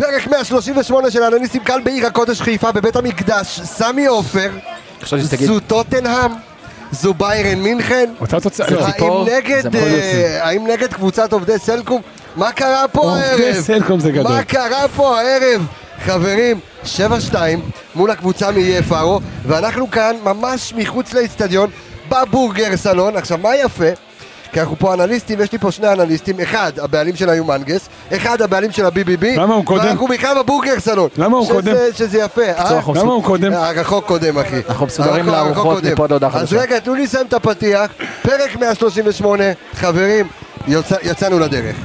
פרק 138 של אנליסטים כאן בעיר הקודש חיפה בבית המקדש, סמי עופר, זו טוטנהאם, זו ביירן מינכן, אותה תוצאה, האם נגד, אה, האם נגד קבוצת עובדי סלקום? מה קרה פה עובדי הערב? סלקום זה גדול. מה קרה פה הערב? חברים, 7-2 מול הקבוצה מ-EFRO ואנחנו כאן ממש מחוץ לאצטדיון בבורגר סלון. עכשיו מה יפה? כי אנחנו פה אנליסטים, ויש לי פה שני אנליסטים, אחד הבעלים של היומנגס, אחד הבעלים של ה-BBB למה הוא קודם? ואנחנו בכלל בבורגר סלון למה הוא שזה- קודם? שזה יפה, אה? למה הוא קודם? אה, רחוק קודם אחי. אנחנו מסודרים הרחוק- הרחוק לארוחות. מפה עד להודעה אז חדשה. רגע, תנו לי לסיים את הפתיח, פרק 138, חברים, יצאנו לדרך.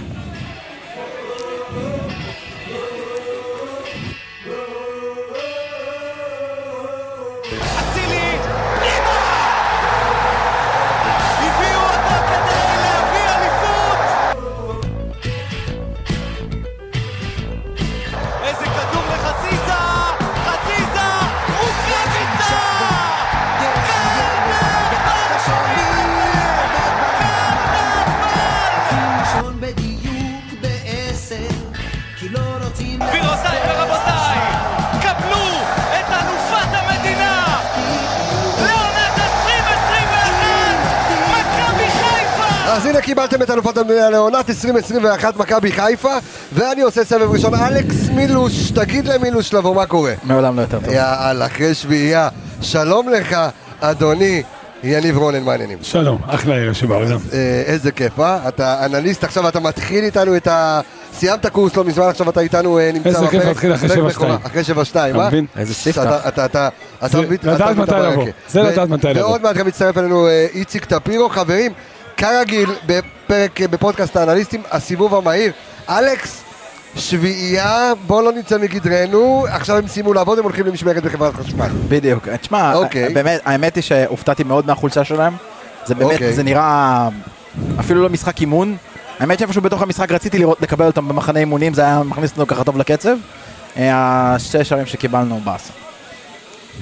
קיבלתם את אלופת המדינה לעונת 2021 מכבי חיפה ואני עושה סבב ראשון, אלכס מילוש, תגיד למילוש לבוא מה קורה. מעולם לא יותר טוב. יאללה, אחרי שביעייה, שלום לך אדוני יניב רונן, מה העניינים? שלום, אחלה ערב שבעולם. אה, איזה כיף, אה? אתה אנליסט עכשיו, אתה מתחיל איתנו את ה... סיימת קורס לא מזמן, עכשיו אתה איתנו אה, נמצא איזה כיף. להתחיל אחרי פרק 7-2. בכורה, אחרי 7-2, אה? אתה מבין? איזה ספתח. אתה- אתה- אתה- אתה זה מבין- לדעת מתי לבוא. זה לדעת מתי לבוא. ועוד מעט גם מצטרף אלינו אה, איציק טפירו. חברים, כרגיל, בפרק, בפודקאסט האנליסטים, הסיבוב המהיר. אלכס, שביעייה, בוא לא נצא מגדרנו, עכשיו הם סיימו לעבוד, הם הולכים למשמרת בחברת חשמל. בדיוק. תשמע, אוקיי. באמת, האמת היא שהופתעתי מאוד מהחולשה שלהם. זה באמת, אוקיי. זה נראה אפילו לא משחק אימון. האמת שאיפשהו בתוך המשחק רציתי לראות, לקבל אותם במחנה אימונים, זה היה מכניס אותנו ככה טוב לקצב. אה, השתי שערים שקיבלנו באסה.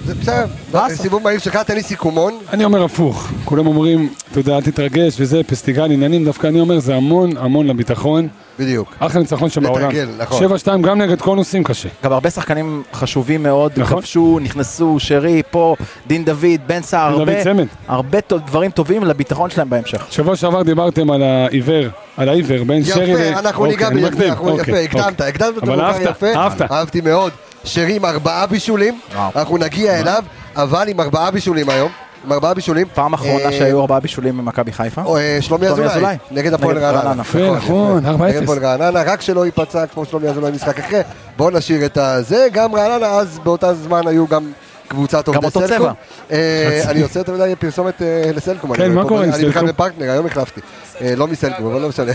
זה בסדר. סיבוב מהיר שלך, תן לי סיכומון. אני אומר הפוך, כולם אומרים, אתה יודע, אל תתרגש וזה, פסטיגל עניינים, דווקא אני אומר, זה המון המון לביטחון. בדיוק. אחלה ניצחון שבעולם. לתרגל, נכון. 7-2 גם נגד קונוסים קשה. גם הרבה שחקנים חשובים מאוד, נכון. כבשו, נכנסו, שרי, פה, דין דוד, בן סער, דין דוד הרבה, צמד. הרבה דברים טובים לביטחון שלהם בהמשך. שבוע שעבר דיברתם על העיוור, על העיוור, בין שרי ל... יפה, אנחנו ניגע אוקיי, בזה, מקדים, אנחנו- יפה, אוקיי, הקדמת, אוקיי. הקדמת את אבל המוכר אהבת, יפה, אהבת. אהבתי מאוד. שרי עם ארבעה בישולים, וואו. אנחנו נגיע אליו, אבל עם ארבעה בישולים היום, עם ארבעה בישולים. פעם אחרונה אה, שהיו ארבעה בישולים במכבי חיפה. אה, שלומי אזולאי. נגד הפועל רעננה. נכון, 4-0. נגד הפועל רעננה, רק שלא ייפצע כמו שלומי אזולאי משחק אחרי. בואו נשאיר את הזה, גם רעננה אז באותה זמן היו גם קבוצת עובדי אותו סלקום. צבע. אה, אני עושה יותר מדי פרסומת אה, לסלקום. כן, מה קורה עם אני בכלל סלקום? בפרטנר, היום החלפתי. אה, לא מסלקום, אבל לא משנה.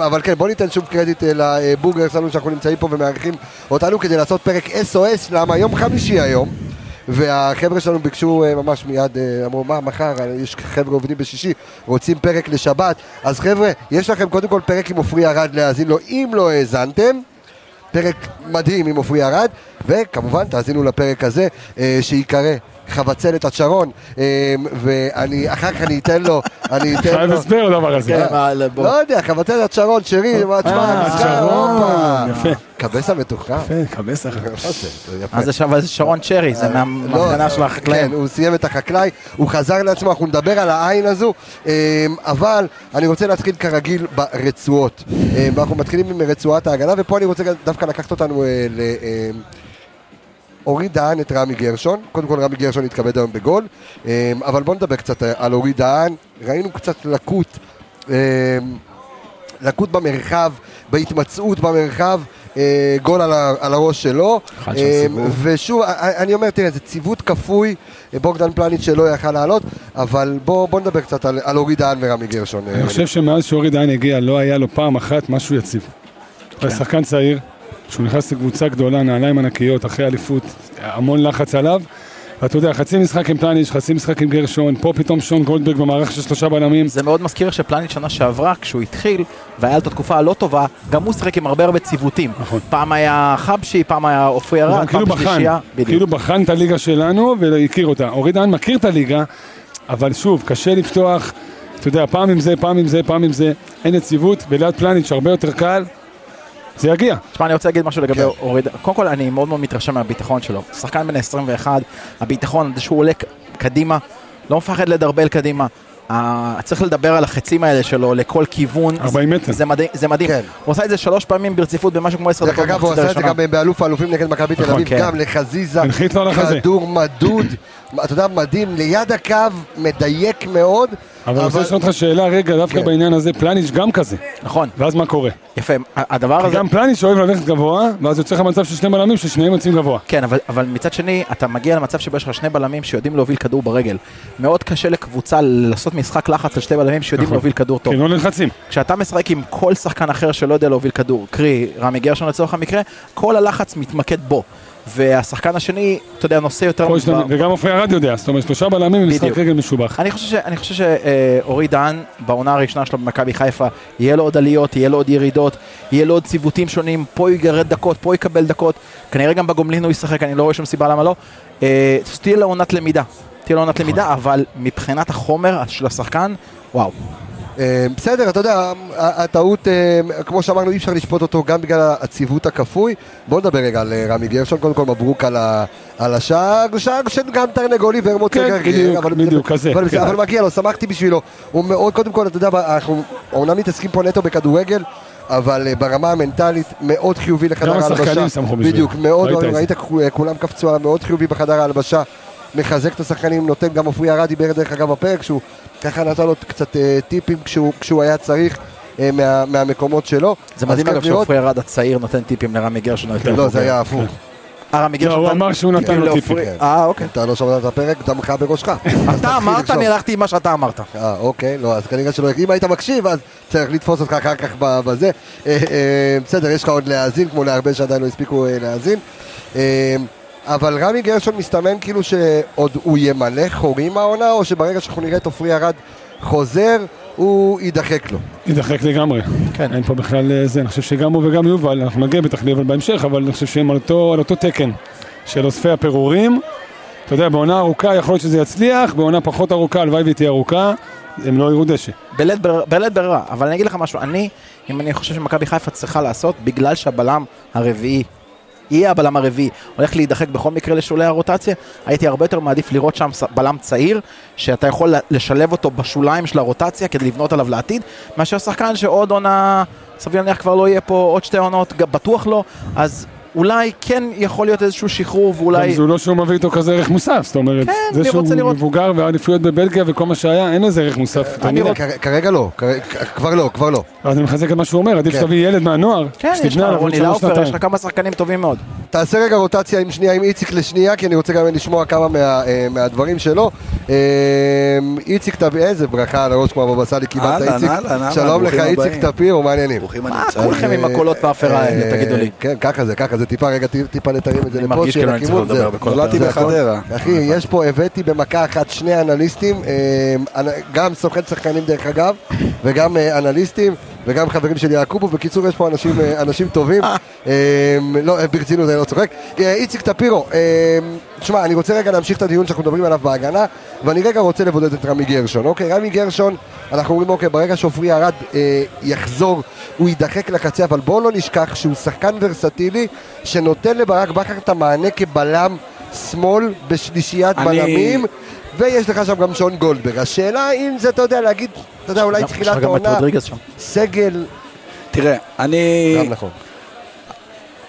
אבל כן, בואו ניתן שוב קרדיט לבורגר סלון שאנחנו נמצאים פה ומארחים אותנו כדי לעשות פרק SOS, למה יום חמישי היום. והחבר'ה שלנו ביקשו ממש מיד, אמרו מה מחר, יש חבר'ה עובדים בשישי, רוצים פרק לשבת, אז חבר'ה, יש לכם קודם כל פרק עם עופרי ארד להאזין לו, אם לא האזנתם, פרק מדהים עם עופרי ארד, וכמובן תאזינו לפרק הזה אה, שייקרא חבצלת השרון, אה, ואני, אחר כך אני אתן לו, אני אתן חייב לו, הסבר לדבר הזה. כן. לא יודע, חבצלת שרון, שרי, מה תשמע, אה, שרון. יפה. קבס המתוחכם. יפה, קבס אחר. מה זה? שווה- זה שרון צ'רי, זה לא, מהמפגנה של החקלאים. כן, הוא סיים את החקלאי, הוא חזר לעצמו, אנחנו נדבר על העין הזו, אבל אני רוצה להתחיל כרגיל ברצועות. ואנחנו מתחילים עם רצועת ההגנה, ופה אני רוצה דווקא לקחת אותנו אה, ל... אמ, אורי דהן את רמי גרשון, קודם כל רמי גרשון התכבד היום בגול, אמ, אבל בואו נדבר קצת אה, על אורי דהן, ראינו קצת לקות, אמ, לקות במרחב, בהתמצאות במרחב, אה, גול על, ה, על הראש שלו. סיבוב. ושוב, אני אומר, תראה, זה ציוות כפוי, אה, בוגדן פלניץ' שלא יכל לעלות, אבל בוא, בוא נדבר קצת על, על אורי דהן ורמי גרשון. אני חושב שמאז שאורי דיין הגיע, לא היה לו פעם אחת משהו יציב. הוא היה שחקן צעיר, שהוא נכנס לקבוצה גדולה, נעליים ענקיות, אחרי אליפות, המון לחץ עליו. ואתה יודע, חצי משחק עם פלניץ', חצי משחק עם גרשון, פה פתאום שון גולדברג במערכת של שלושה בלמים. זה מאוד מזכיר שפלניץ' שנה שעברה, כשהוא התחיל, והיה לו את התקופה הלא טובה, גם הוא שיחק עם הרבה הרבה ציוותים. נכון. פעם היה חבשי, פעם היה עופרי ארד, פעם כאילו בחן, שלישייה. בדיוק. כאילו בחן את הליגה שלנו והכיר אותה. אורי דהן מכיר את הליגה, אבל שוב, קשה לפתוח, אתה יודע, פעם עם זה, פעם עם זה, פעם עם זה, אין יציבות, וליד פלניץ' הרבה יותר קל. זה יגיע. תשמע, אני רוצה להגיד משהו לגבי כן. אורי דהן. קודם כל, אני מאוד מאוד מתרשם מהביטחון שלו. שחקן בן 21, הביטחון, זה שהוא עולה קדימה, לא מפחד לדרבל קדימה. ה- צריך לדבר על החצים האלה שלו לכל כיוון. 40 מטר. זה מדהים, זה מדהים. כן. הוא עשה את זה שלוש פעמים ברציפות במשהו כמו עשר דרך דקות אגב, הוא עשה את זה. גם באלוף האלופים נגד מכבי תל נכון, אביב, כן. גם לחזיזה, הנחית לו על החזה. כדור מדוד, אתה יודע, מדהים, ליד הקו, מדייק מאוד, אבל אני רוצה לשאול אותך שאלה רגע, דווקא כן. בעניין הזה, פלניץ' גם כזה. נכון, ואז מה קורה? יפה. הדבר הזה... גם פלניץ' אוהב ללכת גבוה, ואז יוצא לך מצב של שני בלמים ששניהם יוצאים גבוה. כן, אבל, אבל מצד שני, אתה מגיע למצב שבו יש לך שני בלמים שיודעים להוביל כדור ברגל. מאוד קשה לקבוצה לעשות משחק לחץ על שתי בלמים שיודעים נכון. להוביל כדור טוב. כי לא נלחצים. כשאתה משחק עם כל שחקן אחר שלא יודע להוביל כדור, קרי רמי גרשון לצורך המקרה, כל הלחץ מתמקד בו. והשחקן השני, אתה יודע, נושא יותר... ב- וגם עופרי ארד יודע, זאת אומרת שלושה בלמים במשחק. רגל משובח. אני חושב, שאורי דהן, בעונה הראשונה שלו במכבי חיפה, יהיה לו עוד עליות, יהיה לו עוד ירידות, יהיה לו עוד ציוותים שונים, פה יגרד דקות, פה יקבל דקות, כנראה גם בגומלין הוא ישחק, אני לא רואה שום סיבה למה לא. אה, תהיה לו עונת למידה, תהיה לו עונת למידה, אבל מבחינת החומר של השחקן, וואו. אה, בסדר, אתה יודע, הטעות, אה, כמו שאמרנו, אי אפשר לשפוט אותו גם בגלל הציוות הכפוי. בואו נדבר רגע על אה, רמי גרשון, קודם כל מברוק על השער, שער של גם תרנגולי ורמוט כן, גרגר, בדיוק, אבל- בדיוק, כזה, אבל כן. אבל מגיע לו, שמחתי בשבילו. הוא מאוד, קודם כל, אתה יודע, אנחנו אומנם מתעסקים פה נטו בכדורגל, אבל אה, ברמה המנטלית מאוד חיובי לחדר גם ההלבשה. השחקנים שמחו בשבילו. בדיוק, מאוד, ראית. ראית, כולם קפצו מאוד חיובי בחדר ההלבשה. מחזק את השחקנים, נותן גם עופרי ארד דיבר דרך אגב בפרק, שהוא ככה נתן לו קצת אה, טיפים כשהוא, כשהוא היה צריך אה, מה, מהמקומות שלו. זה מדהים אגב. שעופרי ארד הצעיר נותן טיפים לרמי גרשון היותר לא, זה היה הפוך. אה, רמי לא, גרשון הוא נתן אמר שהוא נתן לו לעופרי. טיפים. אה, אוקיי. אתה לא שמעת את הפרק, דמך בראשך. אז אתה אמרת. אני הלכתי עם מה שאתה אמרת. אה, אוקיי, לא, אז כנראה שלא, אם היית מקשיב, אז צריך לתפוס אותך אחר כך בזה. אה, אה, בסדר, יש לך עוד להאזין, כמו להרבה שעדיין לא הספיקו להאזין. אבל רמי גרשון מסתמן כאילו שעוד הוא ימלא חורים העונה, או שברגע שאנחנו נראה את עופרי ארד חוזר, הוא יידחק לו. יידחק לגמרי. כן. אין פה בכלל אה, זה, אני חושב שגם הוא וגם יובל, אנחנו נגיע בטח ליובל בהמשך, אבל אני חושב שהם על אותו, על אותו תקן של אוספי הפירורים. אתה יודע, בעונה ארוכה יכול להיות שזה יצליח, בעונה פחות ארוכה, הלוואי והיא תהיה ארוכה, הם לא יראו דשא. בלית בר- בלית ברירה, אבל אני אגיד לך משהו, אני, אם אני חושב שמכבי חיפה צריכה לעשות, בגלל שהבלם הרביעי, יהיה הבלם הרביעי, הולך להידחק בכל מקרה לשולי הרוטציה, הייתי הרבה יותר מעדיף לראות שם בלם צעיר, שאתה יכול לשלב אותו בשוליים של הרוטציה כדי לבנות עליו לעתיד, מאשר שחקן שעוד עונה, סביר להניח כבר לא יהיה פה עוד שתי עונות, בטוח לא, אז אולי כן יכול להיות איזשהו שחרור, ואולי... גם זה לא שהוא מביא איתו כזה ערך מוסף, זאת אומרת, כן, זה אני שהוא רוצה לראות- מבוגר והאליפויות בבלגיה וכל מה שהיה, אין לזה ערך מוסף. אני? כ- כרגע לא, כ- כבר לא, כבר לא. אז אני מחזק את מה שהוא אומר, עדיף כן. שתביא ילד מהנוער, כן, יש לך שתבנה עליו עוד רוני שלוש לאופר, יש שנתיים. לך כמה שחקנים טובים מאוד. תעשה רגע רוטציה עם שנייה עם איציק לשנייה, כי אני רוצה גם לשמוע כמה מה, אה, מהדברים שלו. אה, איציק טפיר, איזה ברכה על הראש כמו הבבא סאלי קיבלת איציק. אהלן, אהלן, שלום לך איציק הבאים. טפיר, מה. כולכם עם הקולות באפרה האלה, אה, תגידו לי. כן, ככה זה, ככה זה, טיפה רגע, טיפה נתרים את זה אני לפה, מרגיש שיהיה כאילו אני צריך לכיוון, נולדתי זה. בחדרה. אחי, יש פה, הבאתי במכה אחת שני אנליסטים, אה, גם סוכן שחקנים דרך אגב, וגם אה, אנליסטים, וגם חברים של יעקובו, בקיצור יש פה אנשים, אה, אנשים טובים, לא, ברצינות, אני לא צוחק. איציק טפירו, תשמע, אני רוצה רגע להמשיך את הדיון שאנחנו מדברים עליו בהגנה, ואני רגע רוצה לבודד את רמי גרשון, אוקיי? רמי גרשון, אנחנו אומרים, אוקיי, ברגע שעופרי ארד אה, יחזור, הוא יידחק לקצה, אבל בואו לא נשכח שהוא שחקן ורסטילי, שנותן לברק בכר את המענה כבלם שמאל בשלישיית אני- בלמים. ויש לך שם גם שון גולדברג. השאלה אם זה, אתה יודע, להגיד, אתה יודע, אולי תחילת העונה. סגל, תראה, אני... גם נכון.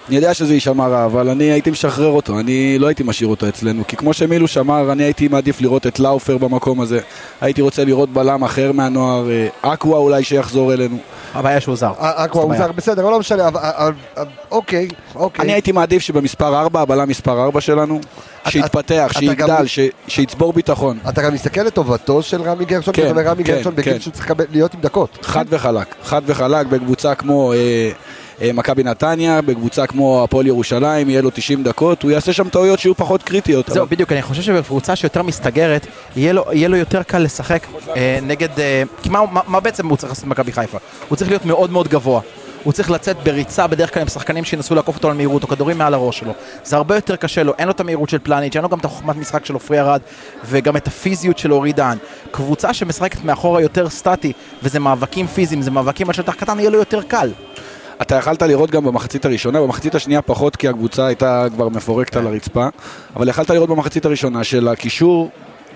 אני יודע שזה יישמע רע, אבל אני הייתי משחרר אותו, אני לא הייתי משאיר אותו אצלנו, כי כמו שמילוש אמר, אני הייתי מעדיף לראות את לאופר במקום הזה. הייתי רוצה לראות בלם אחר מהנוער, אה, אקווה אולי שיחזור אלינו. הבעיה שהוא זר. אקווה הוא זר, בסדר, לא משנה, אבל- אוקיי, אוקיי. אני הייתי מעדיף שבמספר 4, הבלם מספר 4 שלנו, שיתפתח, שיגדל, שיצבור ביטחון. אתה גם מסתכל לטובתו של רמי גרשון, כן, אתה אומר רמי כן, גרשון בגיל כן. שהוא צריך להיות עם דקות. חד וחלק, חד וחלק, בקבוצה כמו אה, אה, מכבי נתניה, בקבוצה כמו הפועל ירושלים, יהיה לו 90 דקות, הוא יעשה שם טעויות שיהיו פחות קריטיות. זהו, אבל- בדיוק, אני חושב שבקבוצה שיותר מסתגרת, יהיה לו, יהיה לו יותר קל לשחק אה, נגד... אה, כי מה, מה, מה בעצם הוא צריך לעשות במכבי חיפה? הוא צריך להיות מאוד מאוד גבוה. הוא צריך לצאת בריצה בדרך כלל עם שחקנים שינסו לעקוף אותו על מהירות או כדורים מעל הראש שלו. זה הרבה יותר קשה לו, אין לו את המהירות של פלניץ', אין לו גם את החוכמת משחק של עופרי ארד וגם את הפיזיות של אורי דהן. קבוצה שמשחקת מאחורה יותר סטטי וזה מאבקים פיזיים, זה מאבקים על שטח קטן, יהיה לו יותר קל. אתה יכלת לראות גם במחצית הראשונה, במחצית השנייה פחות כי הקבוצה הייתה כבר מפורקת על הרצפה, אבל יכלת לראות במחצית הראשונה של הקישור,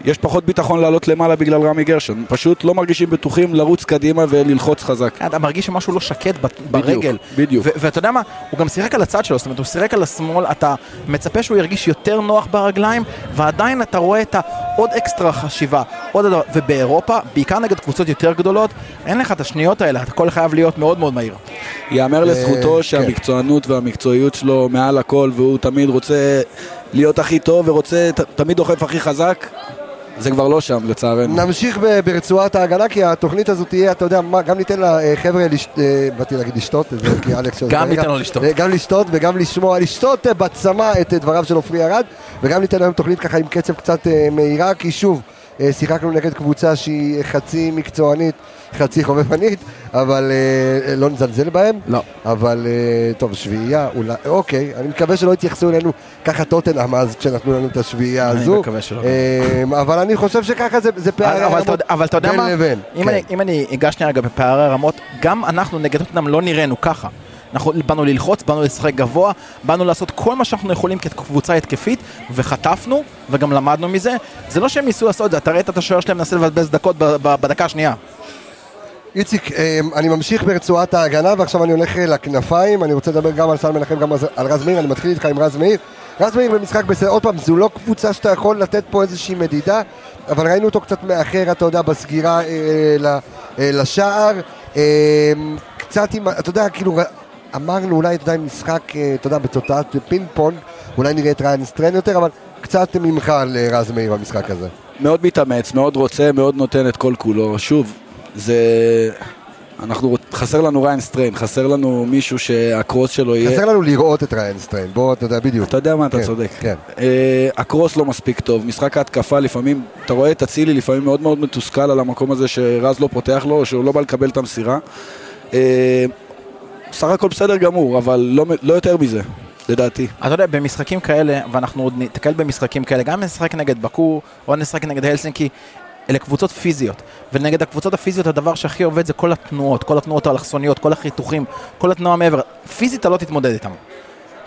יש פחות ביטחון לעלות למעלה בגלל רמי גרשון, פשוט לא מרגישים בטוחים לרוץ קדימה וללחוץ חזק. אתה מרגיש שמשהו לא שקט ברגל. בדיוק. ו- ואתה יודע מה, הוא גם שיחק על הצד שלו, זאת אומרת, הוא שיחק על השמאל, אתה מצפה שהוא ירגיש יותר נוח ברגליים, ועדיין אתה רואה את העוד אקסטרה חשיבה, עוד הדבר, ובאירופה, בעיקר נגד קבוצות יותר גדולות, אין לך את השניות האלה, הכל חייב להיות מאוד מאוד מהיר. ייאמר לזכותו כן. שהמקצוענות והמקצועיות שלו מעל הכל והוא תמיד רוצה להיות הכי טוב ורוצה, תמיד דוחף הכי חזק זה כבר לא שם לצערנו. נמשיך ברצועת ההגנה, כי התוכנית הזאת תהיה, אתה יודע, מה, גם ניתן לחבר'ה, לש... אה, באתי להגיד לשתות, זה כי אלכס... גם ניתן לו לשתות. אה, גם לשתות וגם לשמוע, לשתות בצמא את דבריו של עופרי ארד, וגם ניתן היום תוכנית ככה עם קצב קצת אה, מהירה, כי שוב, שיחקנו נגד קבוצה שהיא חצי מקצוענית, חצי חובבנית, אבל אה, לא נזלזל בהם. לא. אבל אה, טוב, שביעייה, אולי, אוקיי, אני מקווה שלא יתייחסו אלינו ככה טוטנאם אז כשנתנו לנו את השביעייה אני הזו. מקווה שלא. אה, אבל אני חושב שככה זה, זה פערי הרמות אתה, אבל אתה יודע בין מה, לבין. אם, כן. אני, אם אני אגש שנייה רגע בפערי הרמות, גם אנחנו נגד אותם לא נראינו ככה. אנחנו באנו ללחוץ, באנו לשחק גבוה, באנו לעשות כל מה שאנחנו יכולים כקבוצה התקפית, וחטפנו, וגם למדנו מזה. זה לא שהם ניסו לעשות את זה, אתה ראית את השוער שלהם מנסה לבזבז דקות בדקה השנייה. איציק, אה, אני ממשיך ברצועת ההגנה ועכשיו אני הולך אה, לכנפיים, אני רוצה לדבר גם על סל מנחם, גם על רז מאיר, אני מתחיל איתך עם רז מאיר. רז מאיר במשחק בסדר, עוד פעם, זו לא קבוצה שאתה יכול לתת פה איזושהי מדידה, אבל ראינו אותו קצת מאחר, אתה יודע, בסגירה אה, אה, לשער. אה, קצת עם, אתה יודע, כאילו, אמרנו אולי, אתה יודע, משחק, אה, אתה יודע, בתוצאת פינג פונג, אולי נראה את ריין סטרן יותר, אבל קצת ממך על אה, רז מאיר במשחק הזה. מאוד מתאמץ, מאוד רוצה, מאוד נותן את כל כולו. שוב, זה... אנחנו, חסר לנו ריין סטריין, חסר לנו מישהו שהקרוס שלו יהיה... חסר לנו לראות את ריין סטרן, בוא, אתה יודע, בדיוק. אתה יודע מה, אתה כן, צודק. כן. אה, הקרוס לא מספיק טוב, משחק ההתקפה לפעמים, אתה רואה את אצילי לפעמים מאוד מאוד מתוסכל על המקום הזה שרז לא פותח לו, שהוא לא בא לקבל את המסירה. אה, סך הכל בסדר גמור, אבל לא, לא יותר מזה, לדעתי. אתה יודע, במשחקים כאלה, ואנחנו עוד ניתקל במשחקים כאלה, גם נשחק נגד בקו, או נשחק נגד הלסינקי, אלה קבוצות פיזיות. ונגד הקבוצות הפיזיות הדבר שהכי עובד זה כל התנועות, כל התנועות האלכסוניות, כל החיתוכים, כל התנועה מעבר. פיזית אתה לא תתמודד איתם.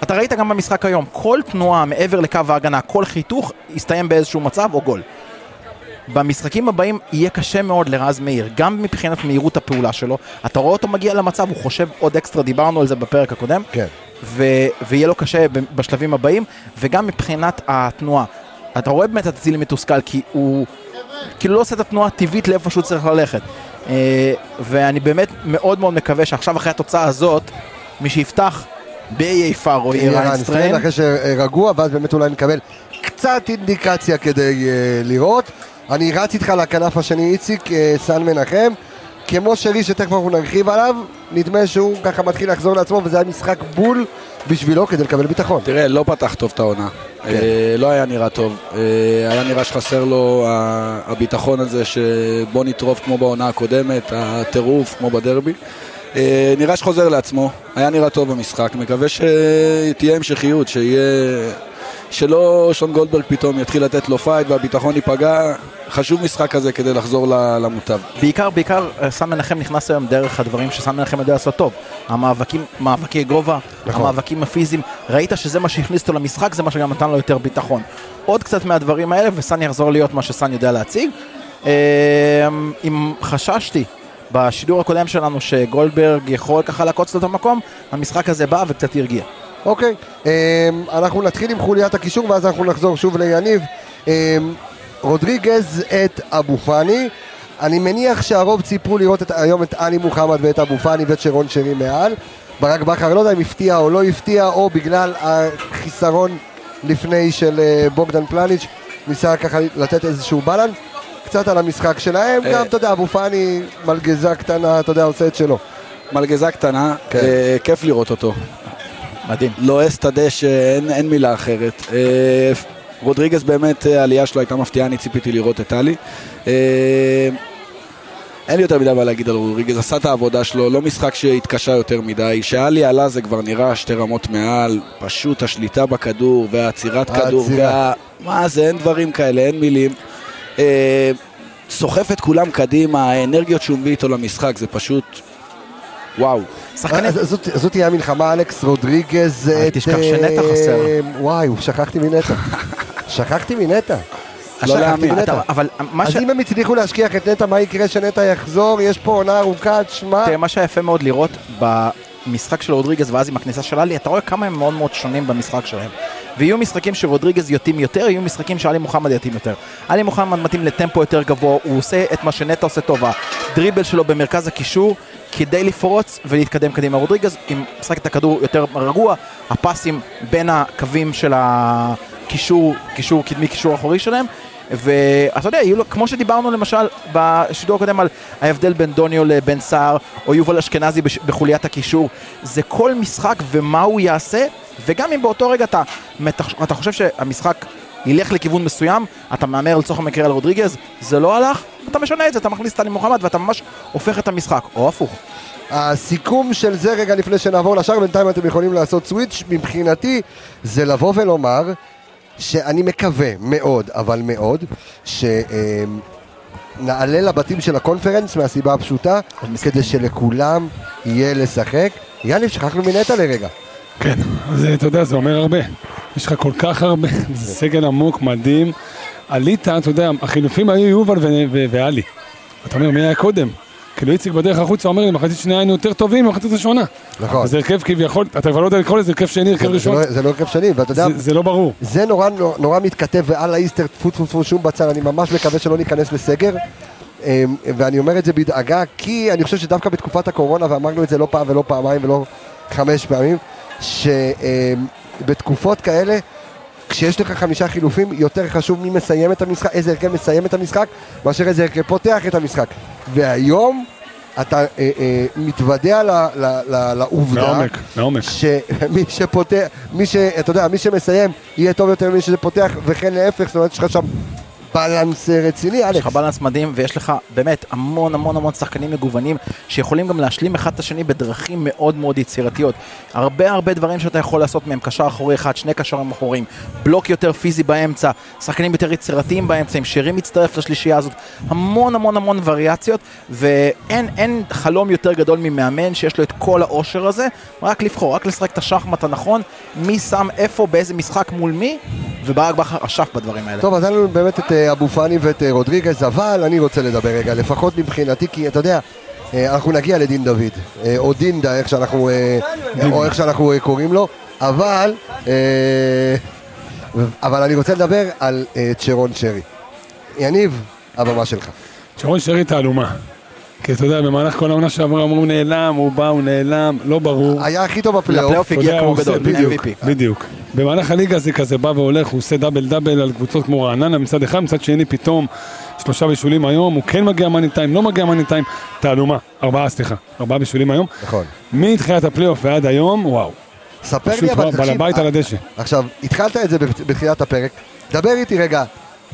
אתה ראית גם במשחק היום, כל תנועה מעבר לקו ההגנה, כל חיתוך, יסתיים באיזשהו מצב או גול. במשחקים הבאים יהיה קשה מאוד לרז מאיר, גם מבחינת מהירות הפעולה שלו. אתה רואה אותו מגיע למצב, הוא חושב עוד אקסטרה, דיברנו על זה בפרק הקודם. כן. ו- ויהיה לו קשה בשלבים הבאים, וגם מבחינת התנועה. אתה רואה באמת את אצילי מתוסכל, כי הוא כאילו לא עושה את התנועה הטבעית לאיפה שהוא צריך ללכת. אה, ואני באמת מאוד מאוד מקווה שעכשיו אחרי התוצאה הזאת, מי שיפתח באיי פארו יהיה יהיה ריין ריין סטריין. סטריין אחרי שרגוע, ואז באמת אולי נקבל קצת אינדיקציה כדי אה, לראות. אני רץ איתך לכנף השני, איציק, אה, סן מנחם. כמו שרי, שתכף אנחנו נרחיב עליו, נדמה שהוא ככה מתחיל לחזור לעצמו, וזה היה משחק בול בשבילו כדי לקבל ביטחון. תראה, לא פתח טוב את העונה. כן. אה, לא היה נראה טוב. אה, היה נראה שחסר לו הביטחון הזה שבוא נטרוף כמו בעונה הקודמת, הטירוף כמו בדרבי. אה, נראה שחוזר לעצמו, היה נראה טוב במשחק, מקווה שתהיה המשכיות, שיהיה... שלא שון גולדברג פתאום יתחיל לתת לו fight והביטחון ייפגע. חשוב משחק כזה כדי לחזור למוטב. בעיקר, בעיקר, אה, סן מנחם נכנס היום דרך הדברים שסן מנחם יודע לעשות טוב. המאבקים, מאבקי גובה, נכון. המאבקים הפיזיים, ראית שזה מה שהכניס אותו למשחק, זה מה שגם נתן לו יותר ביטחון. עוד קצת מהדברים האלה, וסן יחזור להיות מה שסן יודע להציג. אה, אם חששתי בשידור הקודם שלנו שגולדברג יכול ככה לעקוץ לו את המקום, המשחק הזה בא וקצת הרגיע. אוקיי, אמ, אנחנו נתחיל עם חוליית הקישור ואז אנחנו נחזור שוב ליניב. אמ, רודריגז את אבו פאני. אני מניח שהרוב ציפו לראות את, היום את עלי מוחמד ואת אבו פאני ואת שרון שרי מעל. ברק בכר לא יודע אם הפתיע או לא הפתיע, או בגלל החיסרון לפני של אה, בוגדן פלניץ', ניסה ככה לתת איזשהו בלנס. קצת על המשחק שלהם, אה. גם, אתה יודע, אבו פאני מלגזה קטנה, אתה יודע, עושה את שלו. מלגזה קטנה, כן. אה, כיף לראות אותו. מדהים. לועס את הדשא, אין, אין מילה אחרת. אה, רודריגז באמת, אה, העלייה שלו הייתה מפתיעה, אני ציפיתי לראות את טלי. אה, אין לי יותר מדי מה להגיד על רודריגז, עשה את העבודה שלו, לא משחק שהתקשה יותר מדי. כשאלי עלה זה כבר נראה שתי רמות מעל, פשוט השליטה בכדור והעצירת כדור. וה... מה זה, אין דברים כאלה, אין מילים. אה, סוחף את כולם קדימה, האנרגיות שהוא מביא איתו למשחק זה פשוט... וואו. שחקנים... אז- אז זאת- תהיה המלחמה, אלכס רודריגז. את, תשכח אה, שנטע חסר. וואי, שכחתי מנטע. שכחתי מנטע. לא שכחתי להאמין. אתה- אבל מה ש... אז אם הם הצליחו להשכיח את נטע, מה יקרה שנטע יחזור? יש פה עונה ארוכה, תשמע. תראה, מה שהיה יפה מאוד לראות במשחק של רודריגז ואז עם הכניסה של עלי, אתה רואה כמה הם מאוד מאוד שונים במשחק שלהם. ויהיו משחקים שרודריגז יתאים יותר, יהיו משחקים שאלי מוחמד יתאים יותר. עלי מוחמד מתאים לטמפו יותר גבוה, הוא עושה את מה שנטע עושה טוב, הדריבל שלו במרכז הקישור, כדי לפרוץ ולהתקדם קדימה. רודריגז, אם משחק את הכדור יותר רגוע, הפסים בין הקווים של הקישור, קישור קדמי, קישור אחורי שלהם. ואתה יודע, יהיו לו, כמו שדיברנו למשל בשידור הקודם על ההבדל בין דוניו לבן סער, או יובל אשכנזי בחוליית הקישור, זה כל משחק ומה הוא יעשה, וגם אם באותו רגע אתה, אתה חושב שהמשחק ילך לכיוון מסוים, אתה מהמר לצורך המקרה על רודריגז, זה לא הלך, אתה משנה את זה, אתה מכניס את טלי מוחמד ואתה ממש הופך את המשחק, או הפוך. הסיכום של זה רגע לפני שנעבור לשאר, בינתיים אתם יכולים לעשות סוויץ', מבחינתי זה לבוא ולומר שאני מקווה מאוד, אבל מאוד, שנעלה לבתים של הקונפרנס מהסיבה הפשוטה, כדי שלכולם יהיה לשחק. יאללה, שכחנו מנטע לרגע. כן, אז אתה יודע, זה אומר הרבה. יש לך כל כך הרבה, זה סגל עמוק, מדהים. עלית, אתה יודע, החילופים היו יובל ואלי. אתה אומר, מי היה קודם? כאילו איציק בדרך החוצה אומר לי, מחצית שנייה היינו יותר טובים ממחצית ראשונה. נכון. זה הרכב כביכול, אתה כבר לא יודע לקרוא לזה הרכב שני, הרכב זה ראשון. לא- זה לא הרכב שני, ואתה יודע, זה- לא ברור. זה נורא מתכתב, ואללה איסטר, טפו טפו טפו שום בצל, אני ממש מקווה שלא ניכנס לסגר. אמ, ואני אומר את זה בדאגה, כי אני חושב שדווקא בתקופת הקורונה, ואמרנו את זה לא פעם ולא פעמיים ולא חמש פעמים, שבתקופות כאלה, כשיש לך חמישה חילופים, יותר חשוב מי מסיים את המשחק, איזה הרכב מסיים את המשחק, מאשר איזה הרכב פותח את המשחק. והיום אתה אה, אה, מתוודע ל- ל- ל- לעובדה, לעומק, לעומק. שמי שפותח, מי ש... אתה יודע, מי שמסיים יהיה טוב יותר ממי שפותח, וכן להפך, זאת אומרת, יש לך שם בלנס אה, רציני, יש אלכס. לך בלנס מדהים ויש לך באמת המון המון המון שחקנים מגוונים שיכולים גם להשלים אחד את השני בדרכים מאוד מאוד יצירתיות. הרבה הרבה דברים שאתה יכול לעשות מהם קשר אחורי אחד, שני קשרים אחוריים, בלוק יותר פיזי באמצע, שחקנים יותר יצירתיים באמצע, עם שירים מצטרף לשלישייה הזאת, המון המון המון וריאציות ואין אין חלום יותר גדול ממאמן שיש לו את כל העושר הזה, רק לבחור, רק לשחק את השחמט הנכון, מי שם איפה, באיזה משחק מול מי, וברק בכר אשף בדברים האלה. טוב, אז היה לנו באמת את אה, אבו פאני ואת אה, רודריגז, אבל אני רוצה לדבר רגע, לפחות מבחינתי, כי אתה יודע, אה, אנחנו נגיע לדין דוד, אה, או דינדה, איך שאנחנו, או איך שאנחנו קוראים לו, אבל, אבל אני רוצה לדבר על צ'רון שרי. יניב, הבמה שלך. שרון שרי תעלומה. כי אתה יודע, במהלך כל העונה שעברה אמרו, הוא נעלם, הוא בא, הוא נעלם, לא ברור. היה הכי טוב בפלייאוף. לפלייאוף הגיע כמו גדול. בדיוק. במהלך הליגה זה כזה בא והולך, הוא עושה דאבל דאבל על קבוצות כמו רעננה מצד אחד, מצד שני פתאום שלושה בישולים היום, הוא כן מגיע money time, לא מגיע money time, תעלומה, ארבעה סליחה, ארבעה בישולים היום. נכון. מתחילת הפלייאוף ועד היום, וואו, ספר לי, אבל בעל תקשיב, הבית על הדשא. עכשיו, התחלת את זה בת- בתחילת הפרק, דבר איתי רגע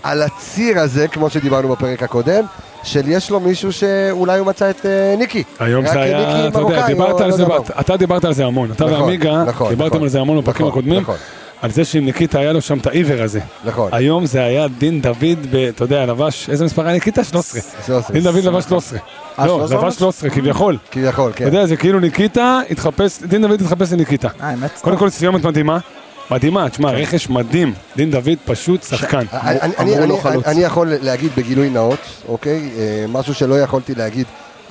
על הציר הזה, כמו שדיברנו בפרק הקודם, של יש לו מישהו שאולי הוא מצא את אה, ניקי. היום זה היה, אתה יודע, מרוקאי, דיברת לא- על לא זה, אתה דיברת על זה המון, אתה נכון, ועמיגה, נכון, דיברתם נכון. על זה המון בפרקים נכון, הקודמים, נכון. על זה שעם ניקיטה היה לו שם את החיבור הזה. נכון. היום זה היה דין דוד, ב- אתה יודע, לבש, איזה מספר היה ניקיטה? 13. 13. דין דוד לבש 13. אה, לא, 13? לבש 13, כביכול. כביכול, כן. אתה יודע, זה כאילו ניקיטה, התחפש, דין דוד התחפש לניקיטה. אה, האמת, קודם כל סיומת מדהימה, מדהימה, תשמע, רכש מדהים, דין דוד פשוט שחקן. אני- אני- יכול להגיד בגילוי נאות, אוקיי? אה, משהו שלא יכולתי להגיד.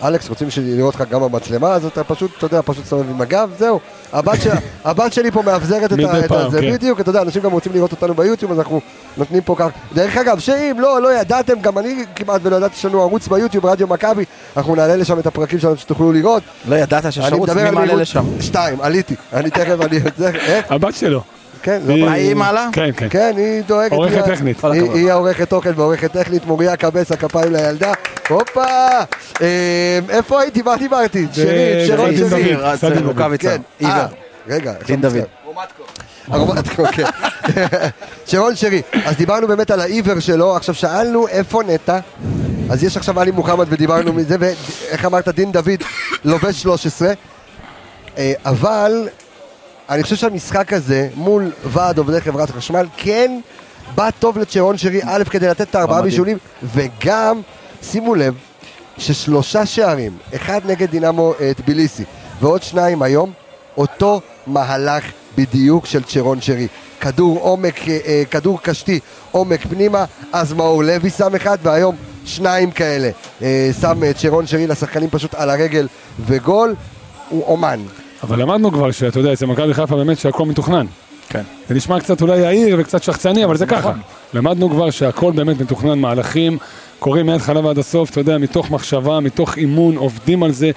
אלכס, רוצים לראות אותך גם במצלמה, אז אתה פשוט, אתה יודע, פשוט סובב עם הגב, זהו. הבת של- הבת שלי פה מאבזרת את ה- את פעם, הזה, כן. בדיוק, אתה יודע, אנשים גם רוצים לראות אותנו ביוטיוב, אז אנחנו נותנים פה כך. דרך אגב, שאם לא, לא ידעתם, גם אני כמעט ולא ידעתי, יש לנו ערוץ ביוטיוב, רדיו מכבי, אנחנו נעלה לשם את הפרקים שלנו שתוכלו לראות. לא ידעת שיש ערוץ, מי על מעלה לשם? שתיים, עליתי. אני תכף, אני... איך? הבת שלו. כן, לא. היא מעלה? כן, כן. כן, היא דואגת. עורכת טכנית. היא- העורכת תוכן ועורכת טכנית, מוריה קבס, הכפיים לילדה. הופה! אה, איפה הייתי? מה דיברתי? שרי, שרון דין שרי. דוד. אז סעדי דוד. רוקאביצה, כן. אה, רגע. דין דוד. כן. שרון שרי, אז דיברנו באמת על העיוור שלו, עכשיו שאלנו איפה נטע, אז יש עכשיו עלי מוחמד ודיברנו מזה, ואיך אמרת, דין דוד לובש 13, אה, אבל אני חושב שהמשחק הזה מול ועד עובדי חברת חשמל כן בא טוב לצ'רון שרי, א', כדי לתת את הארבעה. בישולים, וגם, שימו לב, ששלושה שערים, אחד נגד דינמו אה, טביליסי, ועוד שניים היום, אותו מהלך בדיוק של צ'רון שרי. כדור עומק, אה, אה, כדור קשתי, עומק פנימה, אז מאור לוי שם אחד, והיום שניים כאלה. שם צ'רון שרי לשחקנים פשוט על הרגל וגול, הוא אומן. אבל למדנו כבר שאתה יודע, אצל מכבי חיפה באמת שהכל מתוכנן. כן. זה נשמע קצת אולי יהיר וקצת שחצני, אבל זה ככה. נכון. למדנו כבר שהכל באמת מתוכנן, מהלכים קורים מההתחלה ועד הסוף, אתה יודע, מתוך מחשבה, מתוך אימון, עובדים על זה.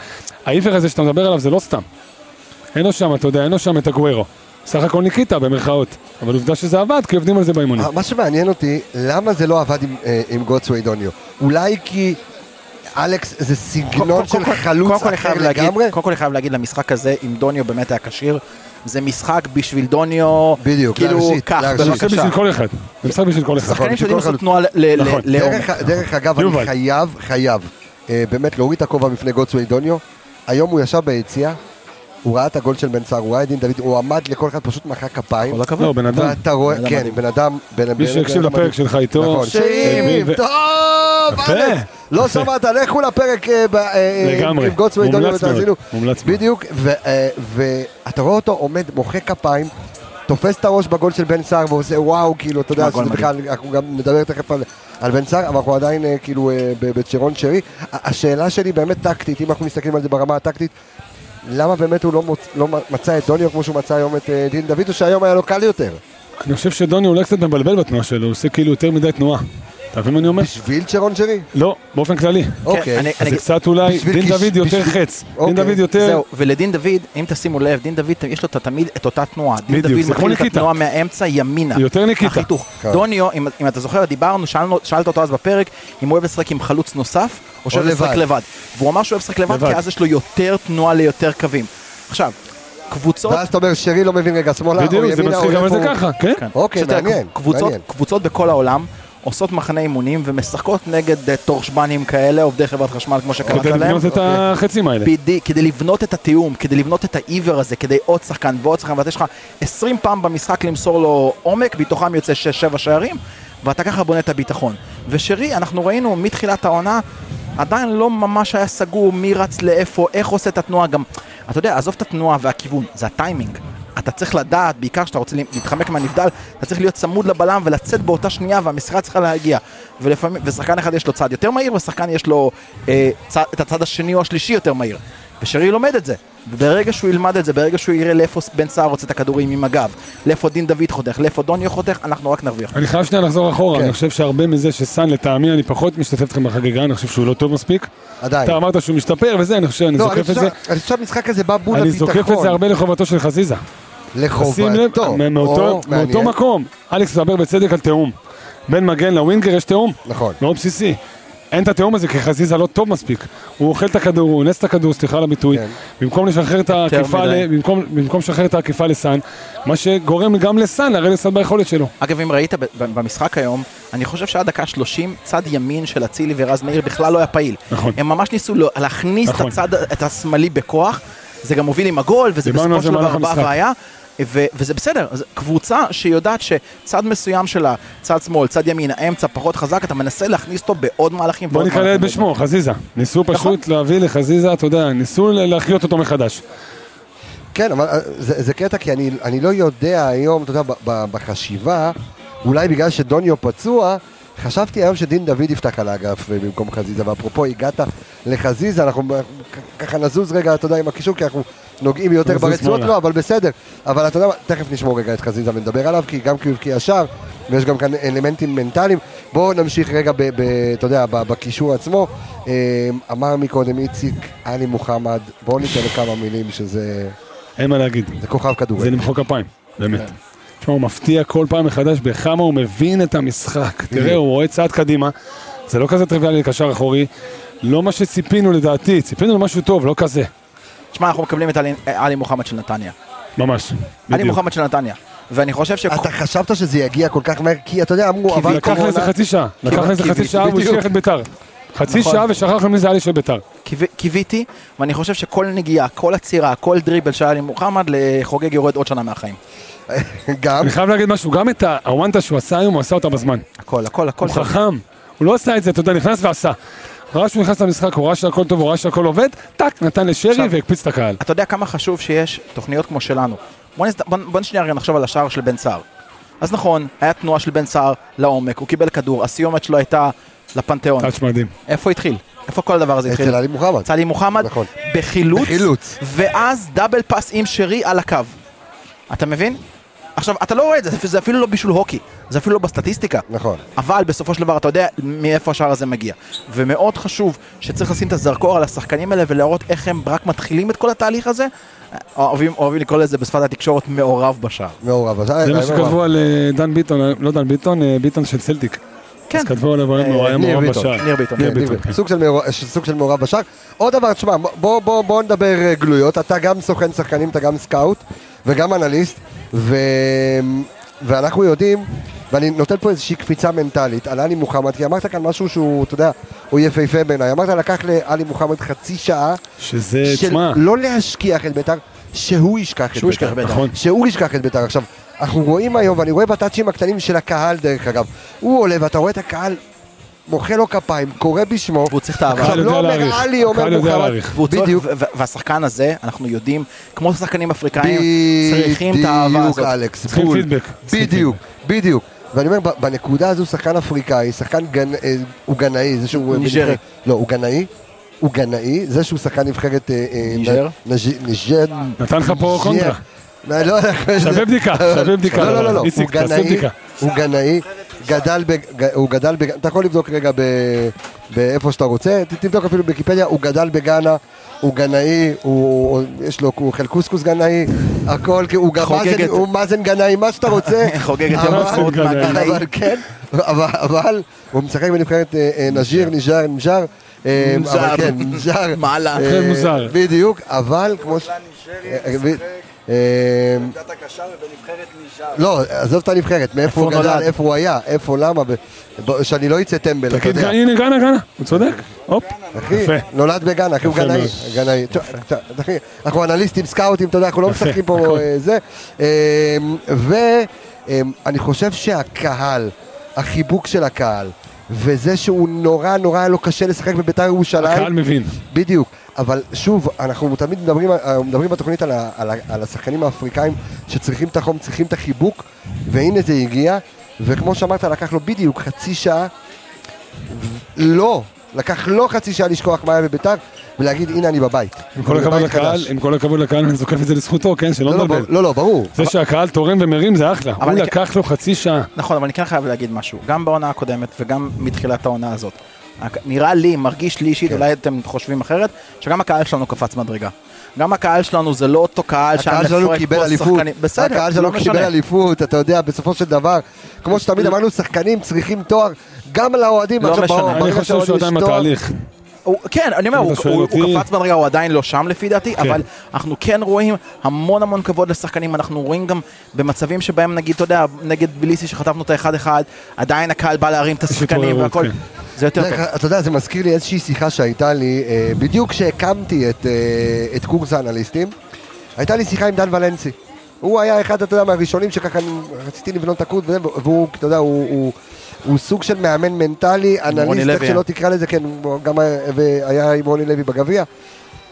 העיוור הזה שאתה מדבר עליו זה לא סתם. אין לו שם, אתה יודע, אין לו שם את הגוורו. סך הכל ניקיטה במרכאות. אבל עובדה שזה עבד, כי עובדים על זה באימונים. מה שמעניין אותי, למה זה לא עבד עם, אה, עם גוטסווי דוניו? אולי כי אלכס זה סגנון של חלוץ אחר לגמרי? קודם כל אני חייב להגיד למשחק הזה, אם דוניו באמת היה כשיר, זה משחק בשביל דוניו, בדיוק, כאילו, להרשית, קח, להרשית. זה משחק בבקשה. בשביל כל אחד. זה משחק בשביל כל אחד. נכון, שחקנים שיודעים בשביל לעשות כל תנועה ל- ל- נכון. לעומק. דרך, דרך אגב. אני חייב, חייב, אה, באמת להוריד את הכובע בפני גוטסווי דוניו. היום הוא ישב ביציאה, הוא ראה את הגול של בן סער, הוא ראה את דין דוד, הוא עמד לכל אחד, פשוט מחא כפיים. כל הכבוד. לא, בן אדם. ואתה רואה, כן. בן אדם, בן מי שהקשיב לפרק שלך איתו, נכון, ש- שאם, ו- טוב, יפה. אלכס, לא שמעת, לכו לפרק אה, אה. עם גוטסווי דוניו מומלץ מאוד, ותאזינו. מומלץ מאוד. בדיוק, ו- אה, ואתה רואה אותו עומד, מוחא כפיים, תופס את הראש בגול של בן סער ועושה וואו, כאילו, אתה יודע, שזה בכלל, אנחנו גם נדבר תכף על- על בן סער, אבל אנחנו עדיין אה, כאילו אה, ב- בצ'רון שרי. השאלה שלי באמת טקטית, אם אנחנו מסתכלים על זה ברמה הטקטית, למה באמת הוא לא מוצ- לא מצא את דוניו כמו שהוא מצא היום את אה, דין דוד, או שהיום היה לו קל יותר? אני חושב שדוני אולי קצת מבלבל בתנועה שלו, הוא עושה כאילו יותר מדי תנועה. אתה מבין מה אני אומר? בשביל צ'רון שרי? לא, באופן כללי. אוקיי. אני- אז זה קצת אולי, דין כיש- דוד יותר בשביל- חץ. דין אוקיי. דוד יותר... זהו, ולדין דוד, אם תשימו לב, דין דוד, יש לו תמיד את אותה תנועה. דין בדיוק, דוד זה מתחיל את ניקיטה. התנועה מהאמצע ימינה. יותר ניקיטה. החיתוך. כן. דוניו, אם, אם אתה זוכר, דיברנו, שאלנו, שאלת אותו אז בפרק, אם הוא אוהב לשחק עם חלוץ נוסף, או שהוא אוהב לשחק לבד. והוא אמר שהוא אוהב לשחק לבד, לבד. כי אז יש לו יותר תנועה ליותר קווים. עכשיו, קבוצות... ואז אתה אומר, שרי לא מבין רגע שמאלה או בדיוק, זה ימינה או מצחיק, אבל זה איפה הוא- ככה, כן? כן. אוקיי, מעניין. קבוצות בכל העולם עושות מחנה אימונים ומשחקות נגד אה, טורשבנים כאלה, עובדי חברת חשמל, כמו שקראת כדי להם. לבנות את החצים האלה. בדי, כדי לבנות את התיאום, כדי לבנות את העיוור הזה, כדי עוד שחקן ועוד שחקן, ואתה יש לך 20 פעם במשחק למסור לו עומק, מתוכם יוצא 6-7 שערים, ואתה ככה בונה את הביטחון. ושרי, אנחנו ראינו מתחילת העונה, עדיין לא ממש היה סגור מי רץ לאיפה, איך עושה את התנועה, גם, אתה יודע, עזוב את התנועה והכיוון, זה הטיימינג. אתה צריך לדעת, בעיקר כשאתה רוצה להתחמק מהנבדל, אתה צריך להיות צמוד לבלם ולצאת באותה שנייה והמסירה צריכה להגיע. ולפעמים, ושחקן אחד יש לו צד יותר מהיר, ושחקן יש לו אה, צד, את הצד השני או השלישי יותר מהיר. ושרי לומד את זה. וברגע שהוא ילמד את זה, ברגע שהוא יראה לאיפה בן סער רוצה את הכדורים עם הגב, לאיפה דין דוד חותך, לאיפה דוניו חותך, אנחנו רק נרוויח. אני חייב שנייה לחזור אחורה, כן. אני חושב שהרבה מזה שסאן לטעמי, אני פחות משתתף איתכם בחגיגה, אני חושב שהוא לא טוב מספיק. עדיין. אתה אמרת שהוא משתפר וזה, אני חושב, אני לא, זוקף את זה. אני חושב שהמשחק הזה בא בול אני זוקף את זה. הרבה לחובתו של חזיזה. לחובתו. מאותו-. מקום, אלכס מדבר בצדק על תיאום. בין מגן לווינגר יש תיאום. נכון. מאוד בסיסי. אין את התיאום הזה כי חזיזה לא טוב מספיק. הוא אוכל את הכדור, הוא אונס את הכדור, סליחה על הביטוי. כן. במקום לשחרר את העקיפה. ל- במקום- במקום לשחרר את העקיפה לסאן, מה שגורם גם לסאן לרדת קצת ביכולת שלו. אגב, אם ראית במשחק היום, אני חושב שעד דקה 30, צד ימין של אצילי ורז מאיר בכלל לא היה פעיל. נכון. הם ממש ניסו לא- להכניס את נכון. הצד, את השמאלי בכוח, זה גם הוביל עם הגול, וזה בסופו של דבר בא. והיה. ו- וזה בסדר, אז קבוצה שיודעת שצד מסוים שלה, צד שמאל, צד ימין, האמצע פחות חזק, אתה מנסה להכניס אותו בעוד מהלכים. בוא נקרא. לילד בשמו, חזיזה. ניסו נכון. פשוט להביא לחזיזה, אתה יודע, ניסו להחיות אותו מחדש. כן, אבל אה, זה, זה קטע כי אני, אני לא יודע היום, אתה יודע, ב- ב- בחשיבה, אולי בגלל שדוניו פצוע, חשבתי היום שדין דוד יפתח על האגף אה, במקום חזיזה, ואפרופו הגעת לחזיזה, אנחנו ככה נזוז רגע, אתה יודע, עם הקישור, כי אנחנו נוגעים יותר ברצועות. לא, אבל בסדר. אבל אתה יודע מה, תכף נשמור רגע את חזיזה ונדבר עליו, כי גם כי הוא הבקיע שער, ויש גם כאן אלמנטים מנטליים. בואו נמשיך רגע, ב, ב, אתה יודע, בקישור עצמו. אה, אמר מקודם איציק, עלי מוחמד, בואו ניתן לו כמה מילים שזה אין מה להגיד. זה כוכב זה כדורגל. למחוא כפיים, באמת. תשמע, הוא מפתיע כל פעם מחדש בכמה הוא מבין את המשחק. תראה, הוא רואה צעד קדימה, זה לא כזה טריוויאלי לקשר אחורי, לא מה שציפינו לדעתי, ציפינו למשהו טוב, לא כזה. תשמע, אנחנו מקבלים את עלי- עלי מוחמד של נתניה. ממש. עלי בדיוק. מוחמד של נתניה. ואני חושב ש... אתה חשבת שזה יגיע כל כך מהר? כי אתה יודע, אמרו, אבל לקח לאיזה חצי שעה, לקח לאיזה חצי שעה והוא. השליח את ביתר. חצי נכון. שעה ושכחנו מי זה עלי של ביתר. קיו- קיוויתי, ואני חושב שכל נגיעה, כל עצירה, כל דריבל שהיה לי מוחמד, לחוגג יורד עוד שנה מהחיים. גם, אני חייב להגיד משהו, גם את הוואנטה שהוא עשה היום, הוא עשה אותה בזמן. הכל, הכל, הכל. הוא. חכם, הוא לא עשה את זה, אתה יודע, נכנס ועשה. ראה שהוא נכנס למשחק, הוא ראה שהכל טוב, הוא ראה שהכל עובד, טאק, נתן לשרי והקפיץ את הקהל. אתה יודע כמה חשוב שיש תוכניות כמו שלנו. בוא, נס... בוא, בוא שנייה רגע נחשוב על השער של בן סער. אז נכון, היה תנועה של בן סער לעומק, הוא קיבל כדור, הסיומת שלו הייתה לפנתיאון. טאץ' מדהים. איפה התחיל? איפה כל הדבר הזה התחיל? אצל עלי מוחמד. צלי מוחמד, נכון. בחילוץ, בחילוץ. ואז דאבל פאס עם שרי על הקו. אתה מבין? עכשיו, אתה לא רואה את זה, זה אפילו לא בישול הוקי, זה אפילו לא בסטטיסטיקה. נכון. אבל בסופו של דבר אתה יודע מאיפה השער הזה מגיע. ומאוד חשוב שצריך לשים את הזרקור על השחקנים האלה ולהראות איך הם רק מתחילים את כל התהליך הזה. אוהבים, אוהבים לקרוא לזה בשפת התקשורת מעורב בשער. מעורב. אז זה מה מעורב. שכתבו על אה, דן ביטון, אה, לא דן ביטון, אה, ביטון של צלטיק. כן. אז כתבו עליו, הוא היה אה, מעורב-. בשער. ניר ביטון. ניר ביטון. סוג של מעורב- בשער. עוד דבר, תשמע, בוא, בוא, בוא נדבר אה, גלויות, אתה גם סוכן שחקנים, אתה גם סקאוט וגם אנליסט, ו... ואנחנו יודעים, ואני נותן פה איזושהי קפיצה מנטלית על עלי מוחמד, כי אמרת כאן משהו שהוא, אתה יודע, הוא יפהפה בעיניי, אמרת לקח לעלי מוחמד חצי שעה שזה, של תשמע, לא להשכיח את בית"ר, שהוא ישכח את שהוא את בית"ר. בית"ר. נכון. שהוא ישכח את בית"ר. עכשיו, אנחנו רואים היום, ואני רואה בטאצ'ים הקטנים של הקהל דרך אגב, הוא עולה ואתה רואה את הקהל מוחא לו כפיים, קורא בשמו. והוא צריך את האהבה. עכשיו הקהל לא יודע אומר להעריך. עלי, אומר הקהל יודע מוחמד. בדיוק. והשחקן הזה, אנחנו יודעים, כמו שחקנים אפריקאים, צריכים את האהבה בדיוק, הזאת. אלכס, צריכים. פידבק. בדיוק, בדיוק. ואני אומר, בנקודה הזו שחקן אפריקאי, שחקן גנ... אה, הוא גנאי, זה שהוא... ניג'רי. לא, הוא גנאי. הוא גנאי, זה שהוא שחקן נבחרת... אה, אה, ניג'ר? ניג'ר. נתן לך פה. קונטרה. לא, לא, שווה בדיקה, שווה בדיקה. לא, לא, לא, לא, הוא גנאי. הוא גנאי, גדל, בג- ג- הוא גדל, בג- אתה יכול לבדוק רגע ב- באיפה שאתה רוצה, תבדוק אפילו בוויקיפדיה, הוא גדל בגאנה, הוא גנאי, הוא, יש לו, הוא אוכל קוסקוס גנאי, הכל, כי הוא גם מאזן- הוא מאזן גנאי, מה שאתה רוצה, חוגג את יום אבל- העצמאות גנאי. מהגנאי. אבל כן, אבל, הוא משחק בנבחרת אה, אה, נג'יר, ניג'ר, ניג'ר, אה, נג'ר. אבל כן, מעלה. מוזר. בדיוק, אבל כמו ש... אה, לא, עזוב את הנבחרת, מאיפה איפה הוא גדל? איפה הוא היה, איפה, למה, שאני לא אצא טמבל, אתה תגיד, יודע. הנה גאנה, גאנה, הוא צודק. הופ, אחי, יפה. נולד בגאנה, אחי, הוא גנאי. גנאי. אנחנו אנליסטים, סקאוטים, אתה יודע, אנחנו לא משחקים פה. אה, זה. ואני חושב שהקהל, החיבוק של הקהל, וזה שהוא נורא נורא היה לו קשה לשחק בביתר ירושלים. הקהל מבין. בדיוק, אבל שוב, אנחנו תמיד מדברים, אה, מדברים בתוכנית על, ה, על, ה, על השחקנים האפריקאים שצריכים את החום, צריכים את החיבוק, והנה זה הגיע, וכמו שאמרת, לקח לו בדיוק חצי שעה, לא, לקח לו חצי שעה לשכוח מה היה בביתר, ולהגיד הנה אני בבית. עם כל הכבוד בבית לקהל, חדש." עם כל הכבוד לקהל, אני זוקף את זה לזכותו, כן, שלא לא, לא, נבלבל. בר- לא, לא, ברור. זה שהקהל תורם ומרים זה אחלה. הוא אני- לקח לו חצי שעה. נכון, אבל אני כן חייב להגיד משהו. גם בעונה הקודמת וגם מתחילת העונה הזאת. נראה לי, מרגיש לי אישית, כן. אולי אתם חושבים אחרת, שגם הקהל שלנו קפץ מדרגה. גם הקהל שלנו זה לא אותו קהל שהיה הקהל שלנו מפרק קיבל פה אליפות, שחקנים. בסדר, הקהל לא שלנו קיבל משנה. אליפות, אתה יודע, בסופו של דבר, כמו שתמיד אמרנו, שחקנים צריכים תואר גם לאוהדים. לא משנה. אני חושב שהוא עדיין בתהליך. הוא- כן, אני אומר, הוא, הוא, הוא קפץ מדרגה, הוא עדיין לא שם לפי דעתי, כן. אבל אנחנו כן רואים המון המון כבוד לשחקנים, אנחנו רואים גם במצבים שבהם נגיד, אתה יודע, נגד ביליסי שחטפנו את האחד אחד, עדיין הקהל בא להרים את השחקנים והכל, כן. זה יותר טוב. אתה יודע, זה מזכיר לי איזושהי שיחה שהייתה לי, אה, בדיוק כשהקמתי את, אה, את קורס האנליסטים, הייתה לי שיחה עם דן ולנסי. הוא היה אחד, אתה יודע, מהראשונים שככה רציתי לבנות את וזה, והוא, אתה יודע, הוא, הוא, הוא סוג של מאמן מנטלי, אנליסט, איך שלא אה? תקרא לזה, כן, הוא גם היה, עם רוני לוי בגביע.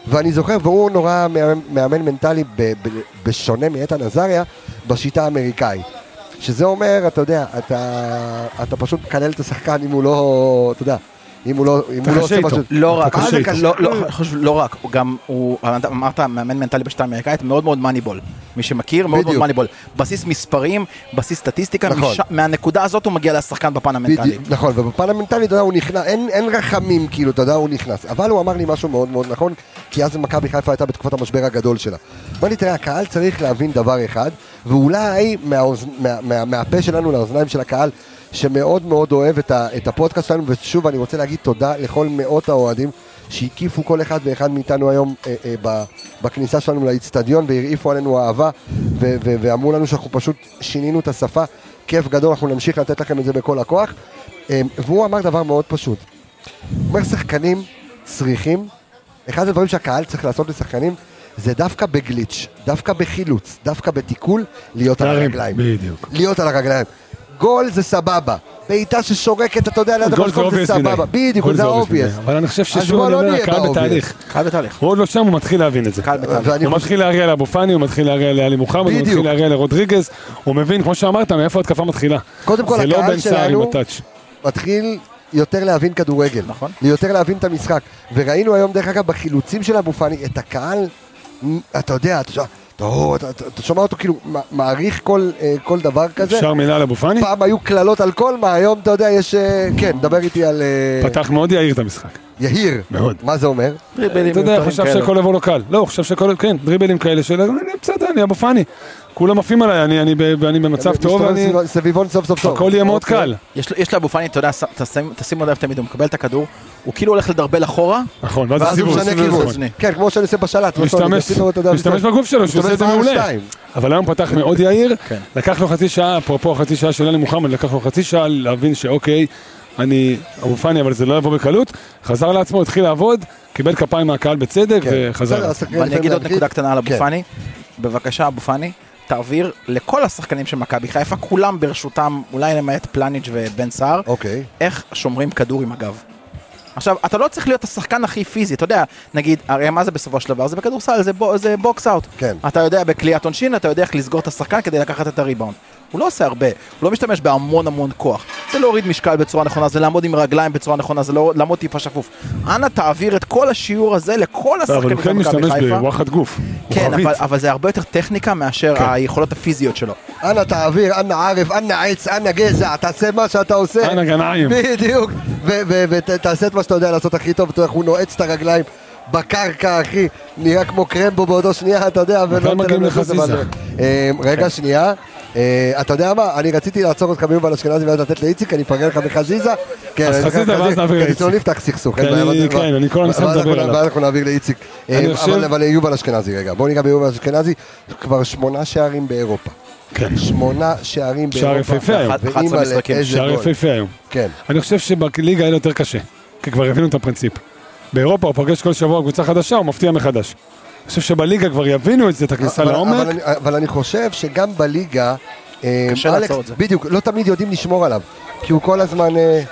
ואני זוכר, והוא נורא מאמן, מאמן מנטלי, ב, ב, בשונה מאיתן עזריה, בשיטה האמריקאית. שזה אומר, אתה יודע, אתה, אתה פשוט מקלל את השחקן אם הוא לא, אתה יודע, אם הוא לא, אם הוא לא עושה. משהו. לא רק. קשה? לא, לא, לא רק, הוא גם, הוא, אמרת מאמן מנטלי בשיטה האמריקאית, מאוד מאוד מאניבול. מי שמכיר, מאוד מאוד. מאניבול. בסיס מספרים, בסיס סטטיסטיקה, נכון. מהנקודה הזאת הוא מגיע לשחקן בפן המנטלי. נכון, ובפן המנטלי, אתה יודע, הוא נכנס, אין, אין רחמים, כאילו, אתה יודע, הוא נכנס. אבל הוא אמר לי משהו מאוד מאוד נכון, כי אז מכבי חיפה הייתה בתקופת המשבר הגדול שלה. אמר לי, תראה, הקהל צריך להבין דבר אחד, ואולי מהפה שלנו לאוזניים של הקהל, שמאוד מאוד אוהב את, ה, את הפודקאסט שלנו, ושוב, אני רוצה להגיד תודה לכל מאות האוהדים שהקיפו כל אחד ואחד מאיתנו היום אה, אה, ב, בכניסה שלנו לאיצטדיון, והרעיפו עלינו אהבה, ו, ו, ואמרו לנו שאנחנו פשוט שינינו את השפה. כיף גדול, אנחנו נמשיך לתת לכם את זה בכל הכוח. אה, והוא אמר דבר מאוד פשוט. הוא אומר, שחקנים צריכים, אחד הדברים שהקהל צריך לעשות לשחקנים, זה דווקא בגליץ', דווקא בחילוץ, דווקא בתיקול, להיות על הרגליים. בדיוק. להיות על הרגליים. גול זה סבבה, בעיטה ששורקת, אתה יודע, ליד גול זה. סבבה. בדיוק, זה obvious obvious. מדי. אבל אני חושב ששוב אני לא אומר, הקהל ב-obvious. בתהליך. קהל בתהליך. הוא עוד לא שם, הוא מתחיל להבין את זה. הוא מתחיל להריע לאבו פאני, הוא מתחיל להריע לאלי מוחמד, הוא. מתחיל להריע לרודריגז, הוא מבין, כמו שאמרת, מאיפה ההתקפה מתחילה. קודם כל, זה לא הקהל שלנו-. מתחיל יותר להבין כדורגל. נכון. יותר להבין את המשחק. וראינו היום, דרך אגב, בחילוצים של אבו פאני, את הקהל, אתה יודע, אתה טוב, אתה, אתה, אתה שומע אותו כאילו מעריך כל, אה, כל דבר כזה. אפשר מילה על אבו פאני? פעם היו קללות על כל מה, היום אתה יודע, יש... אה, כן, דבר איתי על אה, פתח מאוד יאיר את המשחק. יהיר. מאוד. מה זה אומר? דריבלים אתה יודע, חשב כאלה. שהכל יבוא לו קל. לא, הוא חשב שהכל, כן, דריבלים כאלה של... בסדר, אני אבו פאני. כולם עפים עליי, אני- אני ב- אני במצב טוב, מסתובב אני... סביב- סביבון סוף סוף טוב. הכל יהיה מאוד אוקיי. קל. יש לאבו פאני, אתה יודע, תשימו לב תמיד, הוא מקבל את הכדור, הוא כאילו הולך לדרבל אחורה, נכון, ואז הוא הסיבוב, משנה כיוון. כן, כמו שאני עושה בשלט. משתמש, בגוף שלו, שהוא עושה את זה משתמש מעולה. אבל היום פתח מאוד יאיר, כן. לקח לו חצי שעה, אפרופו החצי שעה של אלי מוחמד, לקח לו חצי שעה להבין שאוקיי, אני אבו פאני, אבל זה לא יבוא בקלות, חזר לעצמו, התחיל לעבוד, קיבל כפיים מהקהל בצדק, כן. וחזר. לפעמים אגיד עוד. נקודה קטנה על אבו כן. פאני. בבקשה, אבו פאני, תעביר לכל השחקנים של מכבי חיפה, כולם ברשותם, אולי למעט פלניץ' ובן סער, אוקיי. איך שומרים כדור עם הגב. עכשיו, אתה לא צריך להיות השחקן הכי פיזי, אתה יודע, נגיד, הרי מה זה בסופו של דבר? זה בכדורסל, זה, בו, זה box out. כן. אתה יודע בקליעת עונשין, אתה יודע איך לסגור את השחקן כדי לקחת את הריבאונד. הוא לא עושה הרבה, הוא לא משתמש בהמון המון כוח. זה להוריד משקל בצורה נכונה, זה לעמוד עם רגליים בצורה נכונה, זה לא, לעמוד טיפה שפוף. אנא תעביר את כל השיעור הזה לכל לא, אבל השחקנים הוא כן משתמש. בוואחד גוף. כן. אבל, אבל זה הרבה יותר טכניקה מאשר כן. היכולות הפיזיות שלו. אנא תעביר, אנא ענף, אנא עץ, אנא גזע, תעשה מה שאתה עושה. אנא גנאים. בדיוק. ותעשה את מה שאתה יודע לעשות הכי טוב, אתה יודע, הוא נועץ את הרגליים בקרקע, אחי. נראה כמו קרמבו באותו שנייה, אתה יודע, ולא... נותן לנו? אבל, אה, רגע, שנייה. אה, אתה יודע מה, אני רציתי לעצור אותך ביובל אשכנזי ואז לתת לאיציק, אני אפרגן לך בחזיזה. כן, אז אני חזיזה, ואז נעביר כן, לאיציק. אצלנו נפתח סכסוך. אין כן, בעיה, כן, אני כל הזמן מדבר אנחנו- עליו. ואז אנחנו נעביר לאיציק. אה, אבל יובל אשכנזי רגע, בוא ניגע ביובל אשכנזי, כבר שמונה שערים באירופה. כן. שמונה שערים שער באירופה. יפהפה היום. אחד- 11 ואימא'לה, משחקים. שער. יפהפה היום. כן. אני חושב שבליגה היה לו יותר קשה, כי כבר הבינו את הפרינציפ. באירופה הוא פוגש כל שבוע קבוצה חדשה, הוא מפתיע מחדש. אני חושב שבליגה כבר יבינו את זה, את הכניסה אבל- לעומק. אבל אני- אבל אני חושב שגם בליגה, אה, קשה אלכס, לעצור את זה. בדיוק, לא תמיד יודעים לשמור עליו. כי הוא כל הזמן... אה,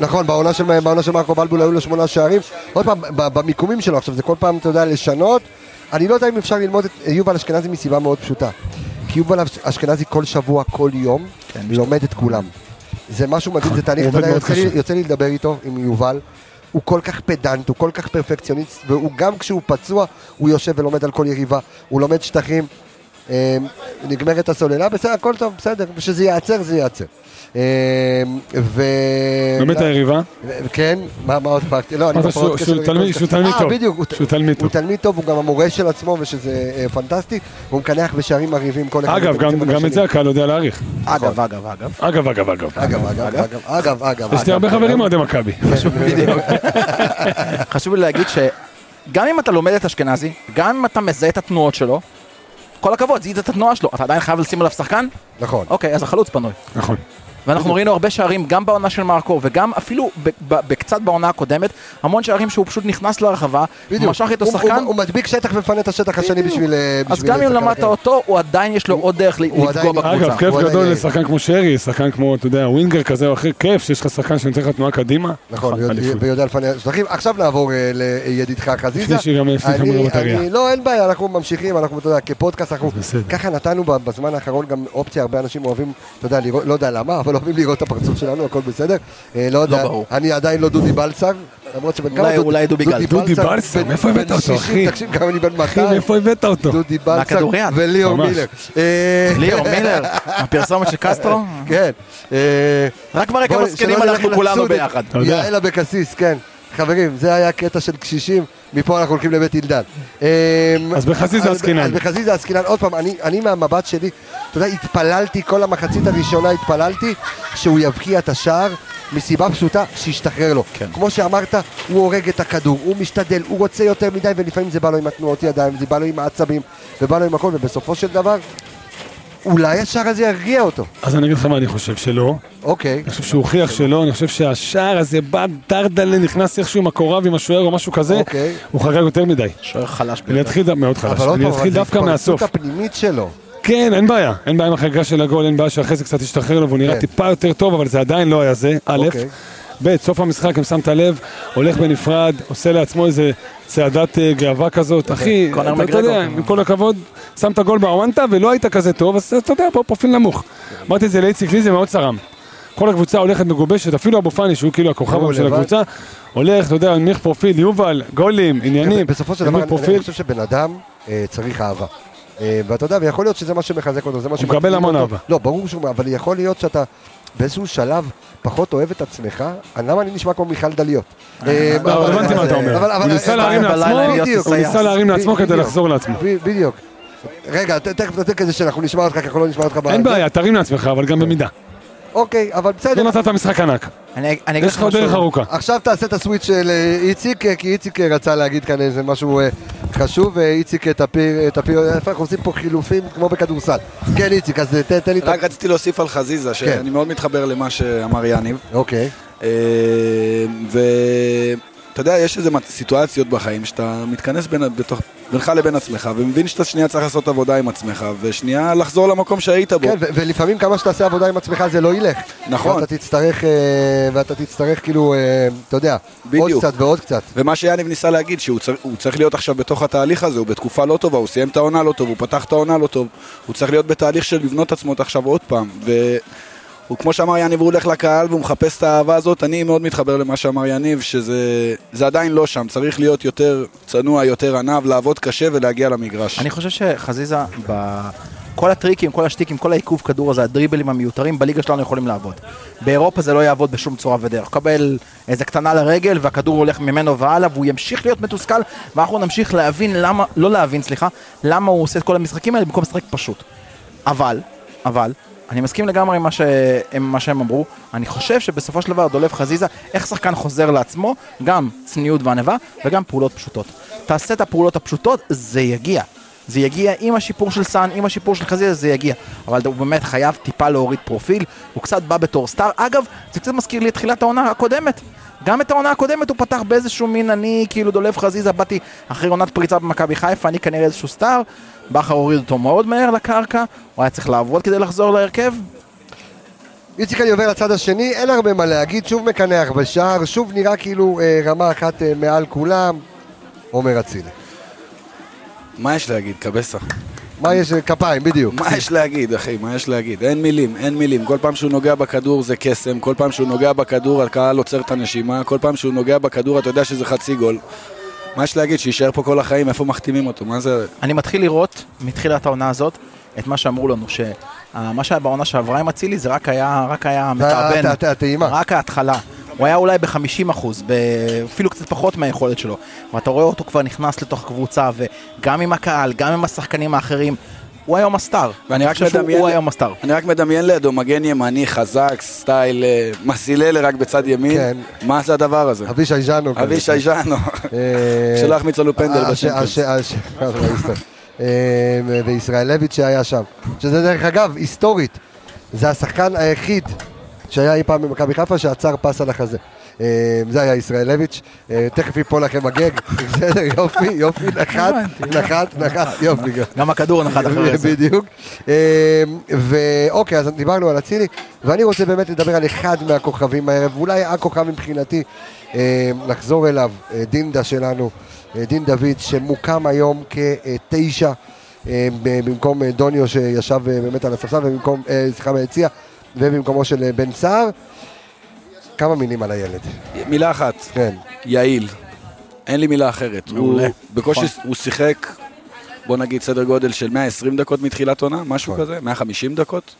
נכון, בעונה של, בעונה של מרקו בלבול היו לו שמונה שערים. עוד פעם, במיקומים שלו, עכשיו זה כל פעם, אתה יודע, לשנות. אני לא יודע אם אפשר ללמוד את יובל אשכנזי מסיבה מאוד פשוטה. כי יובל אשכנזי כל שבוע, כל יום, לומד את כולם. זה משהו מדהים, זה תהליך, יוצא לי-. יוצא לי לדבר איתו, עם יובל. הוא כל כך פדנט, הוא כל כך פרפקציוניסט, והוא גם כשהוא פצוע, הוא יושב ולומד על כל יריבה, הוא לומד שטחים, נגמרת הסוללה, בסדר, הכל טוב, בסדר, כשזה ייעצר, זה ייעצר. אה, ו... את היריבה. כן, מה עוד פרקטי? לא, אני שהוא- קשר שהוא תלמיד- תלמיד אה, טוב. בדיוק, הוא- שהוא תלמיד הוא טוב. תלמיד טוב, הוא גם המורה של עצמו, ושזה אה, פנטסטי, והוא מקנח בשערים מרהיבים כל אחד. אגב, גם- גם. את זה הקהל יודע להעריך. אגב, אגב, אגב. אגב, אגב, אגב. אגב, אגב, אגב, אגב, אגב. יש לי הרבה חברים אוהדי מכבי. בדיוק. חשוב לי להגיד שגם אם אתה לומד את אשכנזי, גם אם אתה מזהה את התנועות שלו, כל הכבוד, זיהית את התנועה שלו, אתה עדיין חייב לשים עליו שחקן? נכון. אוקיי, אז החלוץ פנוי. נכון. ואנחנו ראינו הרבה שערים גם בעונה של מרקו וגם אפילו בקצת בעונה הקודמת, המון שערים שהוא פשוט נכנס לרחבה, בדיוק. משך איתו הוא- שחקן, הוא- הוא מדביק שטח ומפנה את השטח השני בשביל... אה, אז בשביל גם אם למדת. אותו, הוא עדיין יש לו עוד דרך הוא לפגוע עדיין- בקבוצה. אגב, כיף הוא עדיין גדול. לשחקן כמו שרי, שחקן כמו, אתה יודע, ווינגר כזה או אחר, כיף שיש לך שחקן שנותן לך תנועה קדימה. נכון, ויודע- אליפות. ויודע לפני שטחים. עכשיו נעבור אה, לידידך חזיזה. לא, אין בעיה, אנחנו ממשיכים, אנחנו, אתה יודע, כפודקאסט, אנחנו. ככה נתנו בזמן האחרון גם אופציה, הרבה אנשים אוהבים, אתה יודע, לא יודע למה, אבל אוהבים לראות את הפרצוף שלנו, הכל בסדר. אה, לא יודע, ברור. אני עדיין לא דודי בלסר, למרות שבן כמה אולי דובי גל. דודי בלסר, בן- מאיפה הבאת אותו, 60, אחי? תקשיב, גם אני בן אחי, 200. מאיפה הבאת אותו? דודי בלסר מהכדוריד. וליאור. מילר. אה, ליאור מילר, הפרסומת של קסטרו, כן. אה, רק מראה כמה זקנים אנחנו כולנו ביחד. יודע. יעל אבקסיס, כן. חברים, זה היה קטע של קשישים, מפה אנחנו הולכים לבית אילדן. אמ, אז בחזיזה עסקינן. אז בחזיזה עסקינן, עוד פעם, אני, אני מהמבט שלי, אתה יודע, התפללתי, כל המחצית הראשונה התפללתי שהוא יבקיע את השער, מסיבה פשוטה, שישתחרר לו. כן. כמו שאמרת, הוא הורג את הכדור, הוא משתדל, הוא רוצה יותר מדי, ולפעמים זה בא לו עם התנועות ידיים, זה בא לו עם העצבים, ובא לו עם הכל, ובסופו של דבר, אולי השער הזה ירגיע אותו. אז אני אגיד לך מה אני חושב שלא. אוקיי. אני חושב שהוא הוכיח שלא, אני חושב שהשער הזה בא דרדלה, נכנס איכשהו עם הקורב, עם השוער או משהו כזה, אוקיי. הוא חרג יותר מדי. שוער חלש אני. אתחיל, מאוד חלש, אבל עוד אני פעם, אבל אתחיל זה דווקא התפרצות מהסוף. הפנימית שלו. כן, אין בעיה. אין בעיה עם החגיגה של הגול, אין בעיה שאחרי זה קצת ישתחרר לו והוא נראה כן. טיפה יותר טוב, אבל זה עדיין לא היה זה, א'. אוקיי. ב', סוף המשחק, אם שמת לב, הולך בנפרד, עושה לעצמו איזה צעדת אה, גאווה כזאת. אחי, קונר אתה-. יודע, עם כל הכבוד, שמת גול בוואנטה ולא היית כזה טוב, אז אתה יודע, פה פרופיל נמוך. אמרתי את זה לאיציק, לי זה מאוד צרם. כל הקבוצה הולכת מגובשת, אפילו אבו פאני, שהוא כאילו הכוכב של. הקבוצה, הולך, אתה יודע, הנמיך פרופיל, יובל, גולים, עניינים, בסופו של דבר, אני- חושב שבן אדם אה, צריך אהבה. אה, ואתה יודע, ויכול להיות שזה מה שמחזק אותו, זה מה הוא מקבל המון אותו. אהבה. לא, ברור שהוא, אבל יכול להיות שאתה באיזשהו שלב פחות אוהב את עצמך, למה אני נשמע כמו מיכל דליות? אה, לא, אבל- הבנתי מה אתה אומר. הוא ניסה אבל- להרים לעצמו. הוא ניסה להרים לעצמו כדי. לחזור לעצמו. בדיוק. רגע, תכף נתן כזה שאנחנו נשמע אותך, כי אנחנו לא נשמע אותך. אין. בעיה, תרים לעצמך, אבל גם במידה. אוקיי, אבל בסדר. לא נתת משחק ענק. אני אני אגיד יש לך לך עוד דרך משהו. ארוכה. עכשיו תעשה את הסוויץ' של אה, איציק, אה, כי איציק אה, רצה להגיד כאן איזה משהו חשוב, ואיציק תפיר, תפיר, איפה אנחנו עושים פה חילופים כמו בכדורסל. כן, איציק, אז תן לי. רק רציתי להוסיף על חזיזה, שאני מאוד מתחבר למה שאמר יניב. אוקיי. ואתה יודע, יש איזה סיטואציות בחיים שאתה מתכנס בין, בתוך, בינך לבין עצמך, ומבין שאתה שנייה צריך לעשות עבודה עם עצמך, ושנייה לחזור למקום שהיית בו. כן, ו- ולפעמים כמה שתעשה עבודה עם עצמך זה לא ילך. נכון. ואתה תצטרך, אה, ואתה תצטרך כאילו, אה, אתה יודע, עוד בדיוק. קצת ועוד קצת. ומה שיאניב ניסה להגיד, שהוא צר, צריך להיות עכשיו בתוך התהליך הזה, הוא בתקופה לא טובה, הוא סיים את העונה לא טוב, הוא פתח את העונה לא טוב, הוא צריך להיות בתהליך של לבנות עצמו עכשיו עוד פעם, והוא כמו שאמר יניב, הוא הולך לקהל והוא מחפש את האהבה הזאת, אני מאוד מתחבר למה שאמר יניב, שזה זה עדיין לא שם, צריך להיות יותר צנוע, יותר עניו, לעבוד קשה ולהגיע למגרש. אני חושב שחזיזה, כל הטריקים, כל השטיקים, כל העיכוב כדור הזה, הדריבלים המיותרים, בליגה שלנו יכולים לעבוד. באירופה זה לא יעבוד בשום צורה ודרך. קבל איזה קטנה לרגל והכדור הולך ממנו והלאה והוא ימשיך להיות מתוסכל ואנחנו נמשיך להבין למה, לא להבין, סליחה, למה הוא עושה את כל המשחקים האלה במקום לשחק פשוט. אבל, אבל, אני מסכים לגמרי עם מה, ש... עם מה שהם אמרו, אני חושב שבסופו של דבר דולב חזיזה, איך שחקן חוזר לעצמו, גם צניעות וענווה וגם פעולות פשוטות. תעשה את הפעולות הפשוטות, זה יגיע. זה יגיע עם השיפור של סאן, עם השיפור של חזיזה, זה יגיע. אבל הוא באמת חייב טיפה להוריד פרופיל, הוא קצת בא בתור סטאר. אגב, זה קצת מזכיר לי את תחילת העונה הקודמת. גם את העונה הקודמת הוא פתח באיזשהו מין, אני כאילו דולב חזיזה, באתי אחרי עונת פריצה במכבי חיפה, אני כנראה איזשהו סטאר. בכר הוריד אותו מאוד מהר לקרקע, הוא היה צריך לעבוד כדי לחזור להרכב. איציק אני עובר לצד השני, אין הרבה מה להגיד, שוב מקנח בשער, שוב נראה כאילו אה, רמה אחת אה, מעל כולם, עומר אצילי. מה יש להגיד, קבסה? מה יש? אה, כפיים, בדיוק. מה יש להגיד, אחי? מה יש להגיד? אין מילים, אין מילים. כל פעם שהוא נוגע בכדור זה קסם, כל פעם שהוא נוגע בכדור הקהל עוצר את הנשימה, כל פעם שהוא נוגע בכדור אתה יודע שזה חצי גול. מה יש להגיד? שיישאר פה כל החיים, איפה מחתימים אותו? מה זה... אני מתחיל לראות מתחילת העונה הזאת את מה שאמרו לנו, שמה שהיה בעונה שעברה עם אצילי זה רק היה, רק היה הת- מתאבן. רק ההתחלה. הוא היה אולי ב-50 אחוז, אפילו קצת פחות מהיכולת שלו. ואתה רואה אותו כבר נכנס לתוך קבוצה, וגם עם הקהל, גם עם השחקנים האחרים, הוא היום הסטאר. ואני אני רק מדמיין- הוא היום הסטאר. אני רק מדמיין לידו מגן ימני חזק, סטייל אה, מסיללה רק בצד ימין. כן. מה זה הדבר הזה? אבישי ז'אנו. אבישי ז'אנו. אה, שלא יחמיץ לנו פנדל. אה, וישראלביץ' שהיה שם. שזה דרך אגב, היסטורית, זה השחקן היחיד שהיה אי פעם במכבי חיפה שעצר פס על החזה. אה, זה היה ישראלביץ', אה, תכף ייפול לכם הגג, בסדר, יופי, יופי, נחת, נחת, נחת, יופי. גם הכדור נחת אחרי זה. בדיוק. אה, ואוקיי, אז דיברנו על אצילי, ואני רוצה באמת לדבר על אחד מהכוכבים הערב, ואולי הכוכב מבחינתי, נחזור אליו, דינדה שלנו, דין דוד, שמוקם היום כתשע, ב- במקום דוניו שישב באמת על הספסל, ובמקום, סליחה, ביציע, ובמקומו של בן סער. כמה מילים על הילד, מילה אחת, כן. יעיל. אין לי מילה אחרת. מעולה. הוא בקושי, נכון. הוא שיחק, בוא נגיד סדר גודל של 120 דקות מתחילת עונה, משהו נכון. כזה, 150 דקות,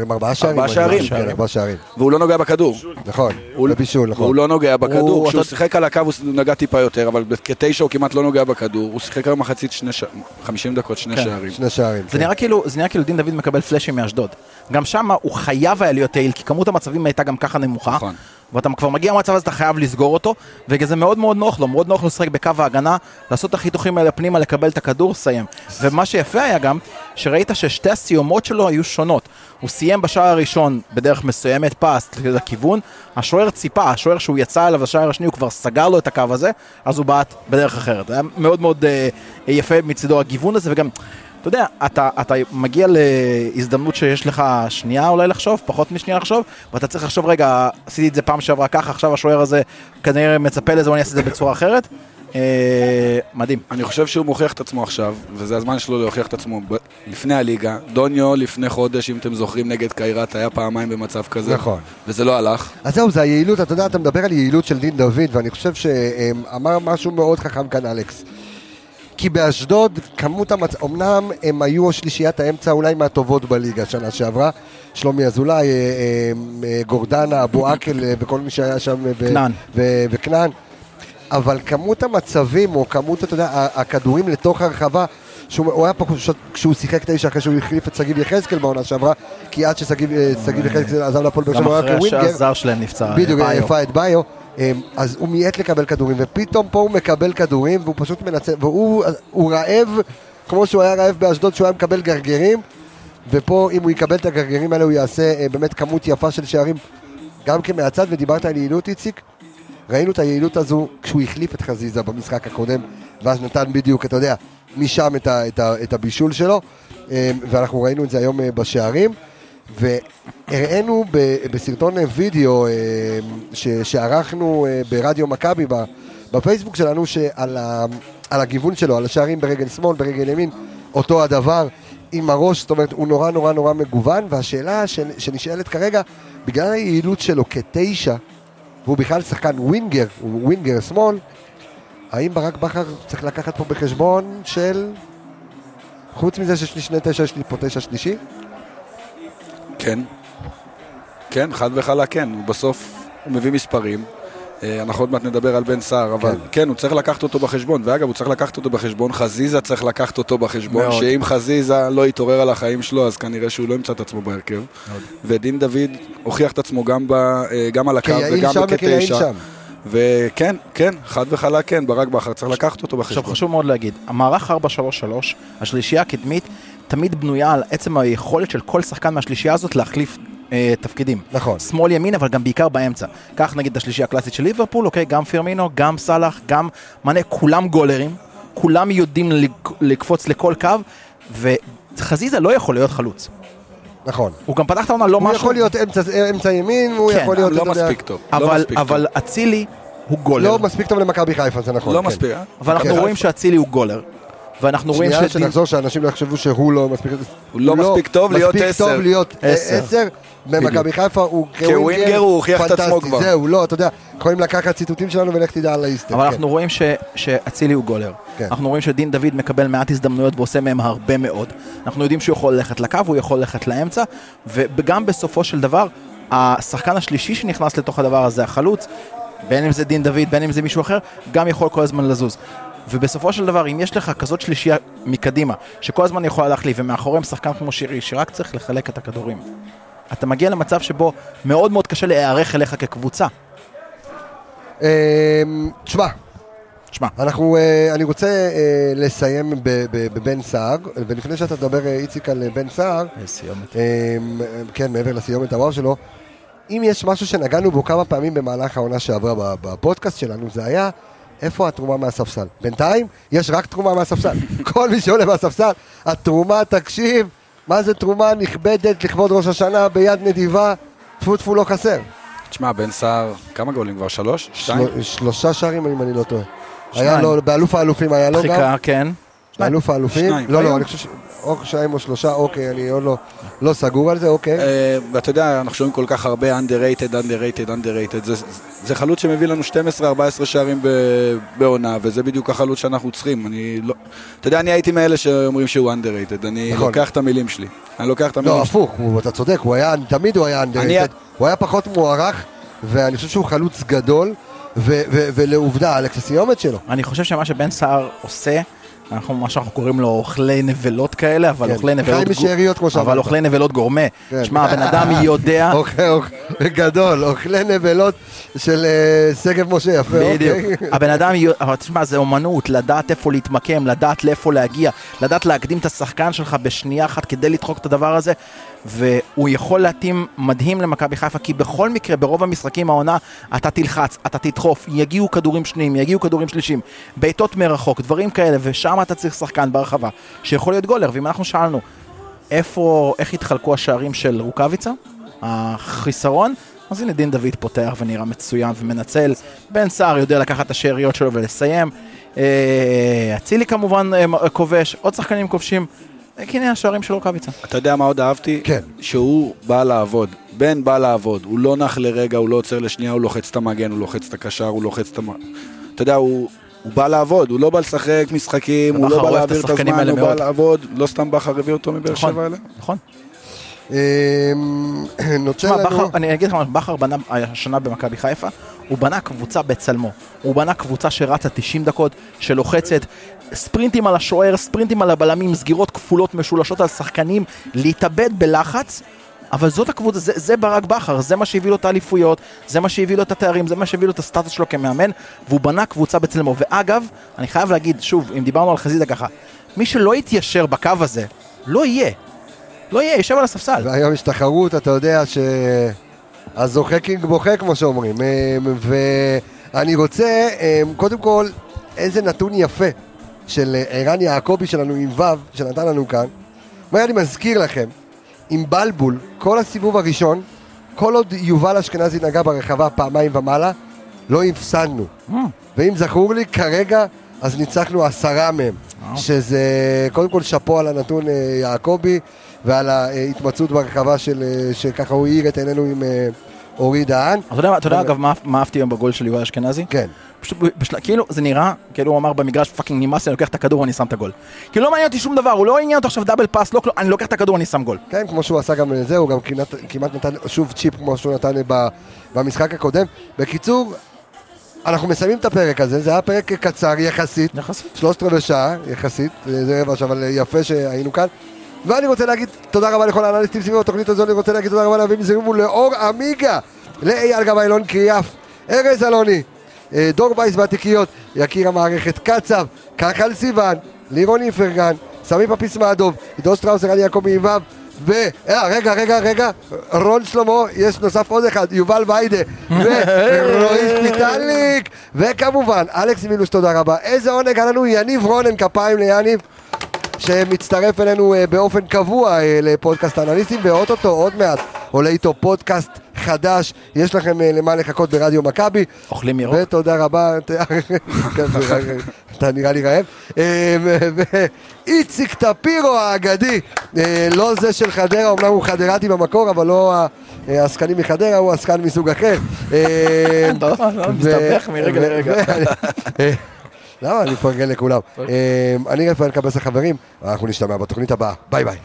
עם ארבעה שערים. ארבעה שערים. כן, ארבעה שערים. והוא לא נוגע בכדור. נכון, הוא- בבישול, נכון. והוא לא נוגע בכדור, הוא- כשהוא שיחק על הקו הוא נגע טיפה יותר, אבל כתשע הוא כמעט לא נוגע בכדור, הוא שיחק היום מחצית שני ש... 50 דקות, שני כן. שערים. שני שערים. כן. כאילו, זה נראה כאילו דין דוד מקבל פלאשים מאשדוד. גם שם הוא חייב היה להיות יעיל, כי כמות המצבים הייתה גם ככה נמוכה. נכון. ואתה כבר מגיע למצב הזה, אתה חייב לסגור אותו, וזה מאוד מאוד נוח לו, מאוד נוח לו לשחק בקו ההגנה, לעשות את החיתוכים האלה פנימה, לקבל את הכדור, לסיים. ומה שיפה היה גם, שראית ששתי הסיומות שלו היו שונות. הוא סיים בשער הראשון בדרך מסוימת, פס לכיוון, השוער ציפה, השוער שהוא יצא אליו לשער השני, הוא כבר סגר לו את הקו הזה, אז הוא בעט בדרך אחרת. היה מאוד מאוד אה, יפה מצידו הגיוון הזה, וגם... אתה יודע, אתה, אתה מגיע להזדמנות שיש לך שנייה אולי לחשוב, פחות משנייה לחשוב, ואתה צריך לחשוב, רגע, עשיתי את זה פעם שעברה ככה, עכשיו השוער הזה כנראה מצפה לזה, ואני אעשה את זה בצורה אחרת. אה, מדהים. אני חושב שהוא מוכיח את עצמו עכשיו, וזה הזמן שלו להוכיח את עצמו ב- לפני הליגה. דוניו לפני חודש, אם אתם זוכרים, נגד קיירת, היה פעמיים במצב כזה. נכון. וזה לא הלך. אז זהו, זה היעילות, אתה יודע, אתה מדבר על יעילות של דין דוד, ואני חושב שאמר משהו מאוד חכם כאן אלכס. כי באשדוד, כמות המצ... אמנם הם היו שלישיית האמצע אולי מהטובות בליגה שנה שעברה. שלומי אזולאי, אה, אה, אה, גורדנה, אבו עקל וכל מי שהיה שם. וכנען. אבל כמות המצבים, או כמות, אתה יודע, הכדורים לתוך הרחבה, שהוא הוא היה פה כשהוא שיחק תשע אחרי שהוא החליף את שגיב יחזקאל בעונה שעברה, כי עד ששגיב שגיב יחזקאל עזב לפועל באר גם שבע, הוא היה אחרי כווינגר. שהזר שלהם נפצע. בדיוק. יפה את ביו. אמ, אז הוא מיעט לקבל כדורים, ופתאום פה הוא מקבל כדורים, והוא פשוט מנצל, והוא הוא רעב, כמו שהוא היה רעב באשדוד, שהוא היה מקבל גרגרים, ופה אם הוא יקבל את הגרגרים האלה, הוא יעשה אה, באמת כמות יפה של שערים, גם כמהצד, ודיברת על יעילות, איציק. ראינו את היעילות הזו כשהוא החליף את חזיזה במשחק הקודם, ואז נתן בדיוק, אתה יודע, משם את, ה, את, ה, את הבישול שלו, אמ, ואנחנו ראינו את זה היום אה, בשערים. והראינו בסרטון וידאו אה, ש- שערכנו אה, ברדיו מכבי בפייסבוק שלנו שעל ה- על הגיוון שלו, על השערים ברגל שמאל, ברגל ימין, אותו הדבר עם הראש, זאת אומרת הוא נורא נורא נורא מגוון והשאלה ש- שנשאלת כרגע, בגלל היעילות שלו כתשע והוא בכלל שחקן ווינגר, הוא ווינגר שמאל, האם ברק בכר צריך לקחת פה בחשבון של... חוץ מזה שיש לי שני תשע, יש לי פה תשע שלישי? כן. כן, חד וחלק כן. בסוף, הוא מביא מספרים. אה, אנחנו עוד מעט נדבר על בן סער, אבל כן. כן. הוא צריך לקחת אותו בחשבון. ואגב, הוא צריך לקחת אותו בחשבון, חזיזה צריך לקחת אותו בחשבון, מאוד. שאם חזיזה לא יתעורר על החיים שלו, אז כנראה שהוא לא ימצא את עצמו בהרכב. ודין דוד הוכיח את עצמו גם, ב, אה, גם על הקו וגם כתשע. שם. וכן, כן, חד וחלק כן, ברק בכר צריך לקחת אותו עכשיו בחשבון. חשוב מאוד להגיד, המערך 4-3-3, השלישייה הקדמית, תמיד בנויה על עצם היכולת של כל שחקן מהשלישייה הזאת להחליף אה, תפקידים. נכון. שמאל ימין, אבל גם בעיקר באמצע. קח נגיד את השלישייה הקלאסית של ליברפול, אוקיי, גם פירמינו, גם סאלח, גם מנה, כולם גולרים, כולם יודעים לק- לקפוץ לכל קו, וחזיזה לא יכול להיות חלוץ. נכון. הוא גם פתח את העונה לא הוא משהו... יכול להיות אמצע, אמצע ימין, הוא כן, יכול להיות, לא מספיק טוב. לא אבל, מספיק טוב. אבל אצילי הוא גולר. לא מספיק טוב למכבי חיפה, זה נכון. לא כן. מספיק, אה? אבל אנחנו כן. רואים שאצילי הוא גולר. ואנחנו רואים שנייה שדין- שנחזור, שאנשים לא יחשבו שהוא לא מספיק... הוא לא מספיק טוב להיות מספיק עשר. טוב להיות עשר. במכבי חיפה הוא כווינגר הוא הוכיח את עצמו. כבר. זהו, לא, אתה יודע, יכולים לקחת ציטוטים שלנו ולך תדע על האיסטר. אבל כן. אנחנו רואים ש- שאצילי הוא גולר. כן. אנחנו רואים שדין דוד מקבל מעט הזדמנויות ועושה מהם הרבה מאוד. אנחנו יודעים שהוא יכול ללכת לקו, הוא יכול ללכת לאמצע, וגם בסופו של דבר, השחקן השלישי שנכנס לתוך הדבר הזה, החלוץ, בין אם זה דין דוד, בין אם זה מישהו אחר, גם יכול כל הזמן לזוז. ובסופו של דבר, אם יש לך כזאת שלישייה מקדימה, שכל הזמן יכולה להחליף, ומאחוריהם שחקן כמו שירי, שרק צריך לחלק את הכדורים, אתה מגיע למצב שבו מאוד מאוד קשה להיערך אליך כקבוצה. אמ, תשמע, תשמע, אנחנו, אה, אני רוצה אה, לסיים בבן סער, ולפני שאתה תדבר, אה, איציק, על בן סער, סיומת. אמ, כן, מעבר לסיומת הוואו שלו, אם יש משהו שנגענו בו כמה פעמים במהלך העונה שעברה בפודקאסט שלנו, זה היה איפה התרומה מהספסל. בינתיים יש רק תרומה מהספסל. כל מי שעולה מהספסל, התרומה, תקשיב, מה זה תרומה נכבדת לכבוד ראש השנה ביד נדיבה, טפו טפו לא חסר. תשמע, בן סער, כמה גולים כבר? שלוש? שתיים? של- שלושה שערים אם אני לא טועה. היה לו, באלוף האלופים היה לו גם. דחיקה, כן. באלוף האלופים. שניים. לא, לא? אני חושב ש... או שניים או שלושה, אוקיי, אני עוד לא, לא סגור על זה, אוקיי. אה, ואתה יודע, אנחנו שומעים כל כך הרבה underrated, underrated, underrated. זה, זה חלוץ שמביא לנו 12-14 שערים ב- בעונה, וזה בדיוק החלוץ שאנחנו צריכים. אני לא... אתה יודע, אני הייתי מאלה שאומרים שהוא underrated. אני נכון. לוקח את המילים שלי. אני לוקח את המילים לא, שלי. הפוך, הוא- אתה צודק, הוא היה, תמיד הוא היה אני- underrated, הוא היה פחות מוערך, ואני חושב שהוא חלוץ גדול, ו- ו- ולעובדה, אלכס הסיומת שלו. אני חושב שמה שבן סער עושה, אנחנו מה שאנחנו קוראים לו אוכלי נבלות כאלה, אבל כן, אוכלי נבלות... משאריות, כמו שאמרת. אבל אוכלי נבלות גורמה. כן. שמע, הבן אדם יודע... אוכל, אוכל, גדול, אוכלי נבלות של אה, שגב משה, יפה, בדיוק. אוקיי. הבן אדם, אבל תשמע, זה אומנות, לדעת איפה להתמקם, לדעת לאיפה להגיע, לדעת להקדים את השחקן שלך בשנייה אחת כדי לדחוק את הדבר הזה, והוא יכול להתאים מדהים למכבי חיפה, כי בכל מקרה, ברוב המשחקים העונה, אתה תלחץ, אתה תדחוף, יגיעו כדורים שניים, יגיעו כדורים שלישים, בעיטות מרחוק, דברים כאלה, ושם שם אתה צריך שחקן ברחבה שיכול להיות גולר, ואם אנחנו שאלנו איפה, איך התחלקו השערים של רוקאביצה, החיסרון, אז הנה דין דוד פותח ונראה מצוין ומנצל, בן סער יודע לקחת את השאריות שלו ולסיים, אה, אצילי כמובן אה, כובש, עוד שחקנים כובשים, הנה השערים של רוקאביצה. אתה יודע מה עוד אהבתי? כן. שהוא בא לעבוד. בן בא לעבוד. הוא לא נח לרגע, הוא לא עוצר לשנייה, הוא לוחץ את המגן, הוא לוחץ את הקשר, הוא לוחץ את המ... אתה יודע, הוא... הוא בא לעבוד, הוא לא בא לשחק משחקים, הוא לא בא להעביר את הזמן, הוא בא מאוד. לעבוד, לא סתם בכר הביא אותו מבאר נכון, שבע אליהם. נכון. אמ, נותן תשמע, לנו... אני אגיד לך משהו, בכר בנה השנה במכבי חיפה, הוא בנה קבוצה בצלמו. הוא בנה קבוצה שרצה 90 דקות, שלוחצת, ספרינטים על השוער, ספרינטים על הבלמים, סגירות כפולות משולשות על שחקנים, להתאבד בלחץ. אבל זאת הקבוצה, זה, זה ברק בכר, זה מה שהביא לו את האליפויות, זה מה שהביא לו את התארים, זה מה שהביא לו את הסטטוס שלו כמאמן, והוא בנה קבוצה בצלמו. ואגב, אני חייב להגיד, שוב, אם דיברנו על חזיזה ככה, מי שלא יתיישר בקו הזה, לא יהיה. לא יהיה, יישב על הספסל. והיום יש תחרות, אתה יודע שהזוכה קינג בוכה, כמו שאומרים. אמ, ואני רוצה, אמ, קודם כל, איזה נתון יפה של אה, ערן יעקבי שלנו עם ו', שנתן לנו כאן. אומר, אני מזכיר לכם, עם בלבול, כל הסיבוב הראשון, כל עוד יובל אשכנזי נגע ברחבה פעמיים ומעלה, לא הפסדנו. ואם זכור לי, כרגע, אז ניצחנו עשרה מהם. שזה, קודם כל שאפו על הנתון אה, יעקבי, ועל ההתמצאות ברחבה של, אה, שככה הוא האיר את עינינו עם אה, אורי דהן. אתה יודע, אתה יודע אגב מה אהבתי היום בגול של יובל אשכנזי? כן. פשוט בשל... כאילו זה נראה, כאילו הוא אמר במגרש fucking נמאס לי, אני לוקח את הכדור ואני שם את הגול. כאילו לא מעניין אותי שום דבר, הוא לא עניין אותו עכשיו double pass, לא אני לוקח את הכדור ואני שם גול. כן, כמו שהוא עשה גם לזה, הוא גם כמעט, כמעט נתן שוב צ'יפ כמו שהוא נתן במשחק הקודם. בקיצור, אנחנו מסיימים את הפרק הזה, זה היה פרק קצר יחסית, יחסית. שלושת רבעי שעה יחסית, זה רבע שעה, אבל יפה שהיינו כאן. ואני רוצה להגיד תודה רבה לכל האנליסטים סביב התוכנית הזו, אני רוצה להגיד תודה רבה לאביב זרימו, לאור עמיגה, לאייל גבאילון קריאף, ארז אלוני, אה, דור וייס והתיקיות, יקיר המערכת קצב, כחל סיוון, לירון איפרגן, סמי פפיסמדוב, עידו שטראוס, ערן יעקבי עם ו'. אה, רגע, רגע, רגע, רון שלמה, יש נוסף עוד אחד, יובל ויידה, ורועי שפיטליק, וכמובן, אלכס מילוש, תודה רבה. איזה עונג היה לנו, יניב רונן, כפיים ליניב. שמצטרף אלינו אה, באופן קבוע אה, לפודקאסט האנליסטים, ואו-טו-טו עוד מעט עולה איתו פודקאסט חדש, יש לכם אה, למה לחכות ברדיו מכבי. אוכלים ירוק. ותודה רבה, כן, אתה נראה לי רעב. ואיציק טפירו האגדי, לא זה של חדרה, אמנם הוא חדרתי במקור, אבל לא העסקנים מחדרה, הוא עסקן מסוג אחר. ו- מסתבך מרגע לרגע. למה? אני מפרגן לכולם. אה, אני רפאל קבס החברים, אנחנו נשתמע בתוכנית הבאה. ביי ביי.